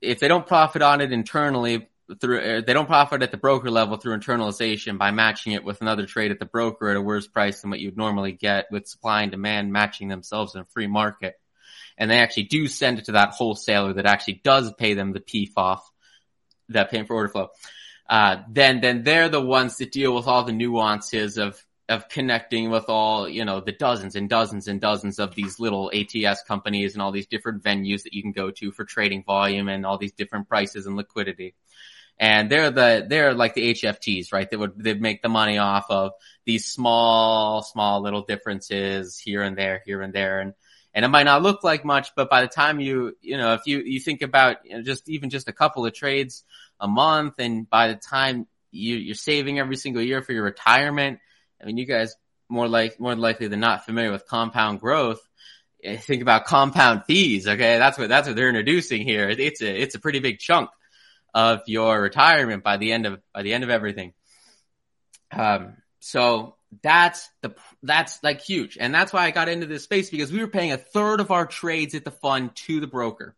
if they don't profit on it internally through, uh, they don't profit at the broker level through internalization by matching it with another trade at the broker at a worse price than what you'd normally get with supply and demand matching themselves in a free market. And they actually do send it to that wholesaler that actually does pay them the PFOF, that paying for order flow. Uh, then, then they're the ones that deal with all the nuances of of connecting with all, you know, the dozens and dozens and dozens of these little ATS companies and all these different venues that you can go to for trading volume and all these different prices and liquidity. And they're the, they're like the HFTs, right? They would, they'd make the money off of these small, small little differences here and there, here and there. And, and it might not look like much, but by the time you, you know, if you, you think about you know, just even just a couple of trades a month and by the time you, you're saving every single year for your retirement, I mean, you guys more like more likely than not familiar with compound growth. Eh, think about compound fees. Okay, that's what that's what they're introducing here. It's a it's a pretty big chunk of your retirement by the end of by the end of everything. Um, so that's the that's like huge, and that's why I got into this space because we were paying a third of our trades at the fund to the broker,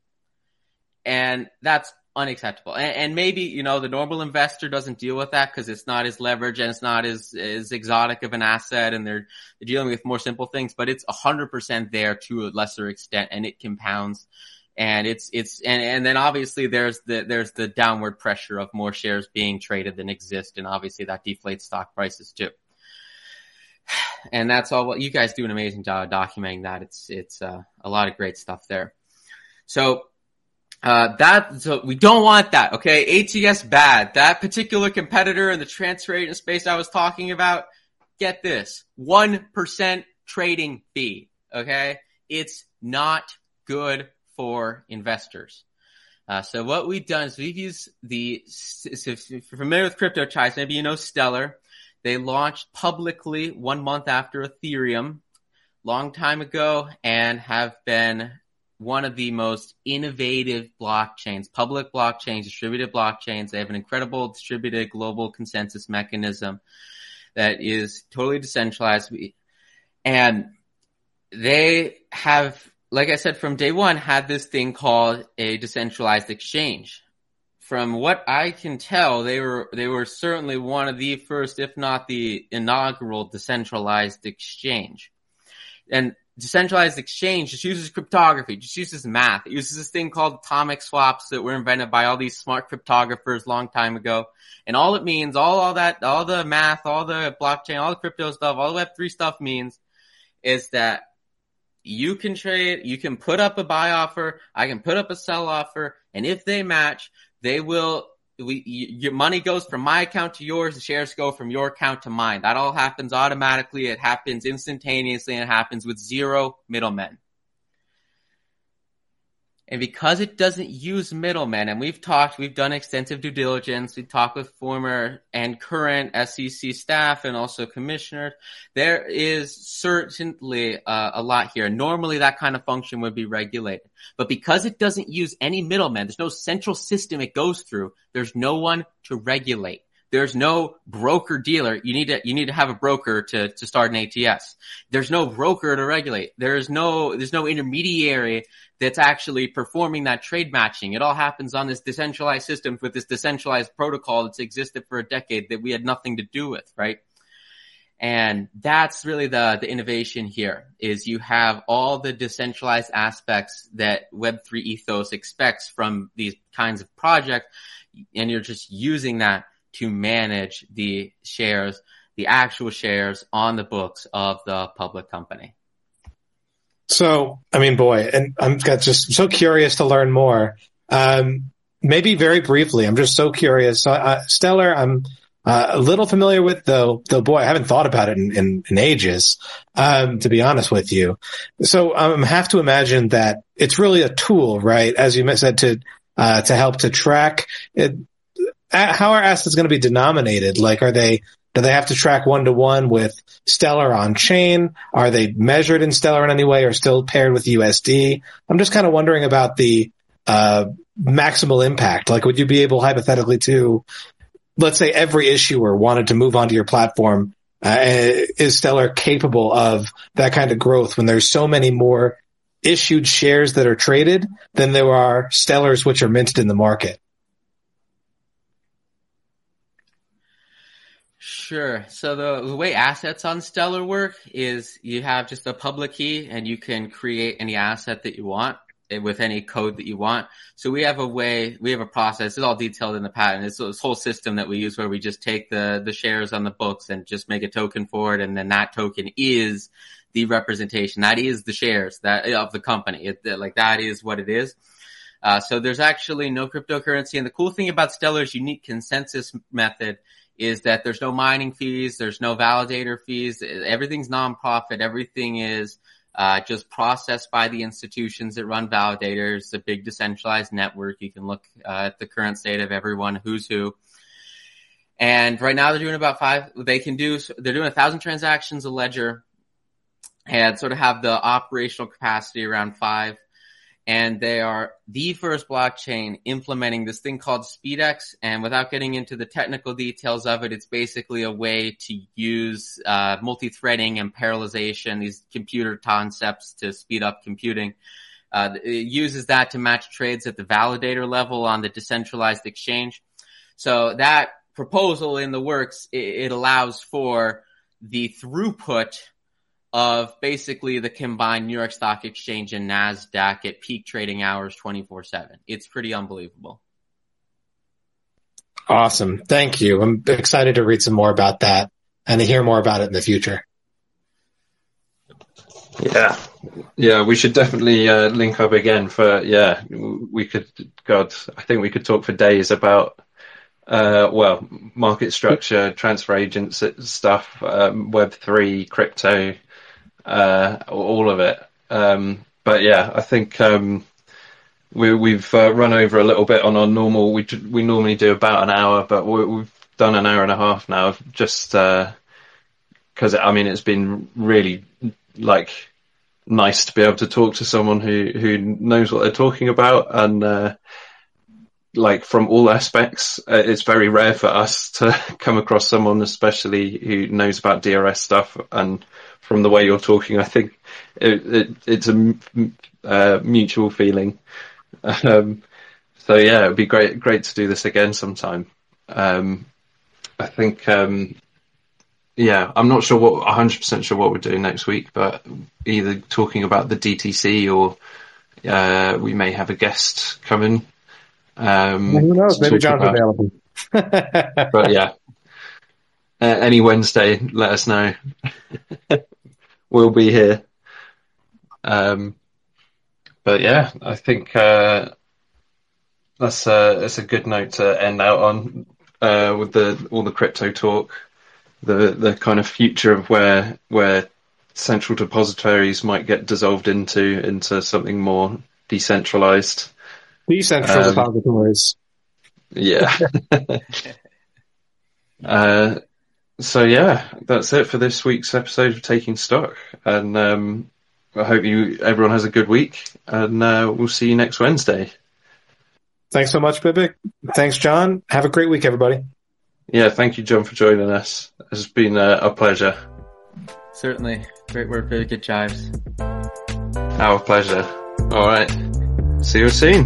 and that's unacceptable. And, and, maybe, you know, the normal investor doesn't deal with that because it's not as leverage and it's not as, as exotic of an asset and they're, dealing with more simple things, but it's a hundred percent there to a lesser extent and it compounds. And it's, it's, and, and then obviously there's the, there's the downward pressure of more shares being traded than exist. And obviously that deflates stock prices too. And that's all what you guys do an amazing job documenting that. It's, it's, uh, a lot of great stuff there. So Uh, that so we don't want that. Okay, ATS bad. That particular competitor in the transfer agent space I was talking about. Get this: one percent trading fee. Okay, it's not good for investors. Uh, so what we've done is we've used the, so if you're familiar with crypto Chives, maybe you know Stellar. They launched publicly one month after Ethereum, long time ago, and have been one of the most innovative blockchains, public blockchains, distributed blockchains. They have an incredible distributed global consensus mechanism that is totally decentralized. And they have like I said, from day one, had this thing called a decentralized exchange. From what I can tell, they were they were certainly one of the first, if not the inaugural, decentralized exchange. And decentralized exchange just uses cryptography, just uses math. It uses this thing called atomic swaps that were invented by all these smart cryptographers long time ago. And all it means, all, all that, all the math, all the blockchain, all the crypto stuff, all the Web3 stuff means is that you can trade, you can put up a buy offer, I can put up a sell offer, and if they match, they will we, your money goes from my account to yours, the shares go from your account to mine. That all happens automatically. It happens instantaneously and it happens with zero middlemen. And because it doesn't use middlemen, and we've talked, we've done extensive due diligence, we talked with former and current SEC staff and also commissioners, there is certainly uh, a lot here. Normally that kind of function would be regulated. But because it doesn't use any middlemen, there's no central system it goes through, there's no one to regulate. There's no broker dealer. You need to, you need to have a broker to, to start an ATS. There's no broker to regulate. There's no, there's no intermediary that's actually performing that trade matching. It all happens on this decentralized system with this decentralized protocol that's existed for a decade that we had nothing to do with, right? And that's really the, the innovation here is you have all the decentralized aspects that Web3 ethos expects from these kinds of projects. And you're just using that to manage the shares, the actual shares on the books of the public company. So, I mean, boy, and I'm just so curious to learn more. Um, maybe very briefly, I'm just so curious. So, uh, Stellar, I'm uh, a little familiar with, though. Though, boy, I haven't thought about it in, in, in ages. Um, to be honest with you, so I um, have to imagine that it's really a tool, right? As you said, to uh, to help to track it. How are assets going to be denominated? Like, are they do they have to track one to one with Stellar on chain? Are they measured in Stellar in any way or still paired with USD? I'm just kind of wondering about the uh, maximal impact. Like, would you be able hypothetically to, let's say every issuer wanted to move onto your platform, uh, is Stellar capable of that kind of growth when there's so many more issued shares that are traded than there are Stellars which are minted in the market? Sure. So the, the way assets on Stellar work is you have just a public key and you can create any asset that you want with any code that you want. So we have a way, we have a process. It's all detailed in the patent. It's this whole system that we use where we just take the, the shares on the books and just make a token for it. And then that token is the representation. That is the shares that of the company. It, like that is what it is. Uh, so there's actually no cryptocurrency. And the cool thing about Stellar's unique consensus method is that there's no mining fees, there's no validator fees, everything's nonprofit, everything is uh, just processed by the institutions that run validators. A big decentralized network. You can look uh, at the current state of everyone who's who. And right now they're doing about five. They can do. They're doing a thousand transactions a ledger, and sort of have the operational capacity around five and they are the first blockchain implementing this thing called SPEEDEX. And without getting into the technical details of it, it's basically a way to use uh, multi-threading and parallelization, these computer concepts to speed up computing. Uh, it uses that to match trades at the validator level on the decentralized exchange. So that proposal in the works, it, it allows for the throughput of basically the combined New York Stock Exchange and NASDAQ at peak trading hours 24 7. It's pretty unbelievable. Awesome. Thank you. I'm excited to read some more about that and to hear more about it in the future. Yeah, yeah, we should definitely uh, link up again for yeah. We could, God, I think we could talk for days about uh, well, market structure, transfer agents stuff, um, Web three, crypto, uh, all of it. Um, but yeah, I think um, we, we've uh, run over a little bit on our normal. We we normally do about an hour, but we, have done an hour and a half now. Just because uh, I mean, it's been really like nice to be able to talk to someone who who knows what they're talking about and uh, like from all aspects. Uh, it's very rare for us to come across someone, especially who knows about DRS stuff. And from the way you're talking, I think it, it, it's a uh, mutual feeling. Um, so yeah, it'd be great great to do this again sometime. Um, I think um, yeah, I'm not sure what 100% sure what we're doing next week, but either talking about the DTC or uh, we may have a guest coming. Um, well, who knows? Maybe John's about, available. but yeah, uh, any Wednesday, let us know. we'll be here. Um, but yeah, I think uh, that's a that's a good note to end out on uh, with the all the crypto talk the the kind of future of where where central depositories might get dissolved into into something more decentralized. Decentral um, depositories. Yeah. uh, so yeah, that's it for this week's episode of Taking Stock, and um, I hope you everyone has a good week, and uh, we'll see you next Wednesday. Thanks so much, Bibic. Thanks, John. Have a great week, everybody. Yeah, thank you, John, for joining us. It's been a, a pleasure. Certainly. Great work, very good jives. Our pleasure. All right. See you soon.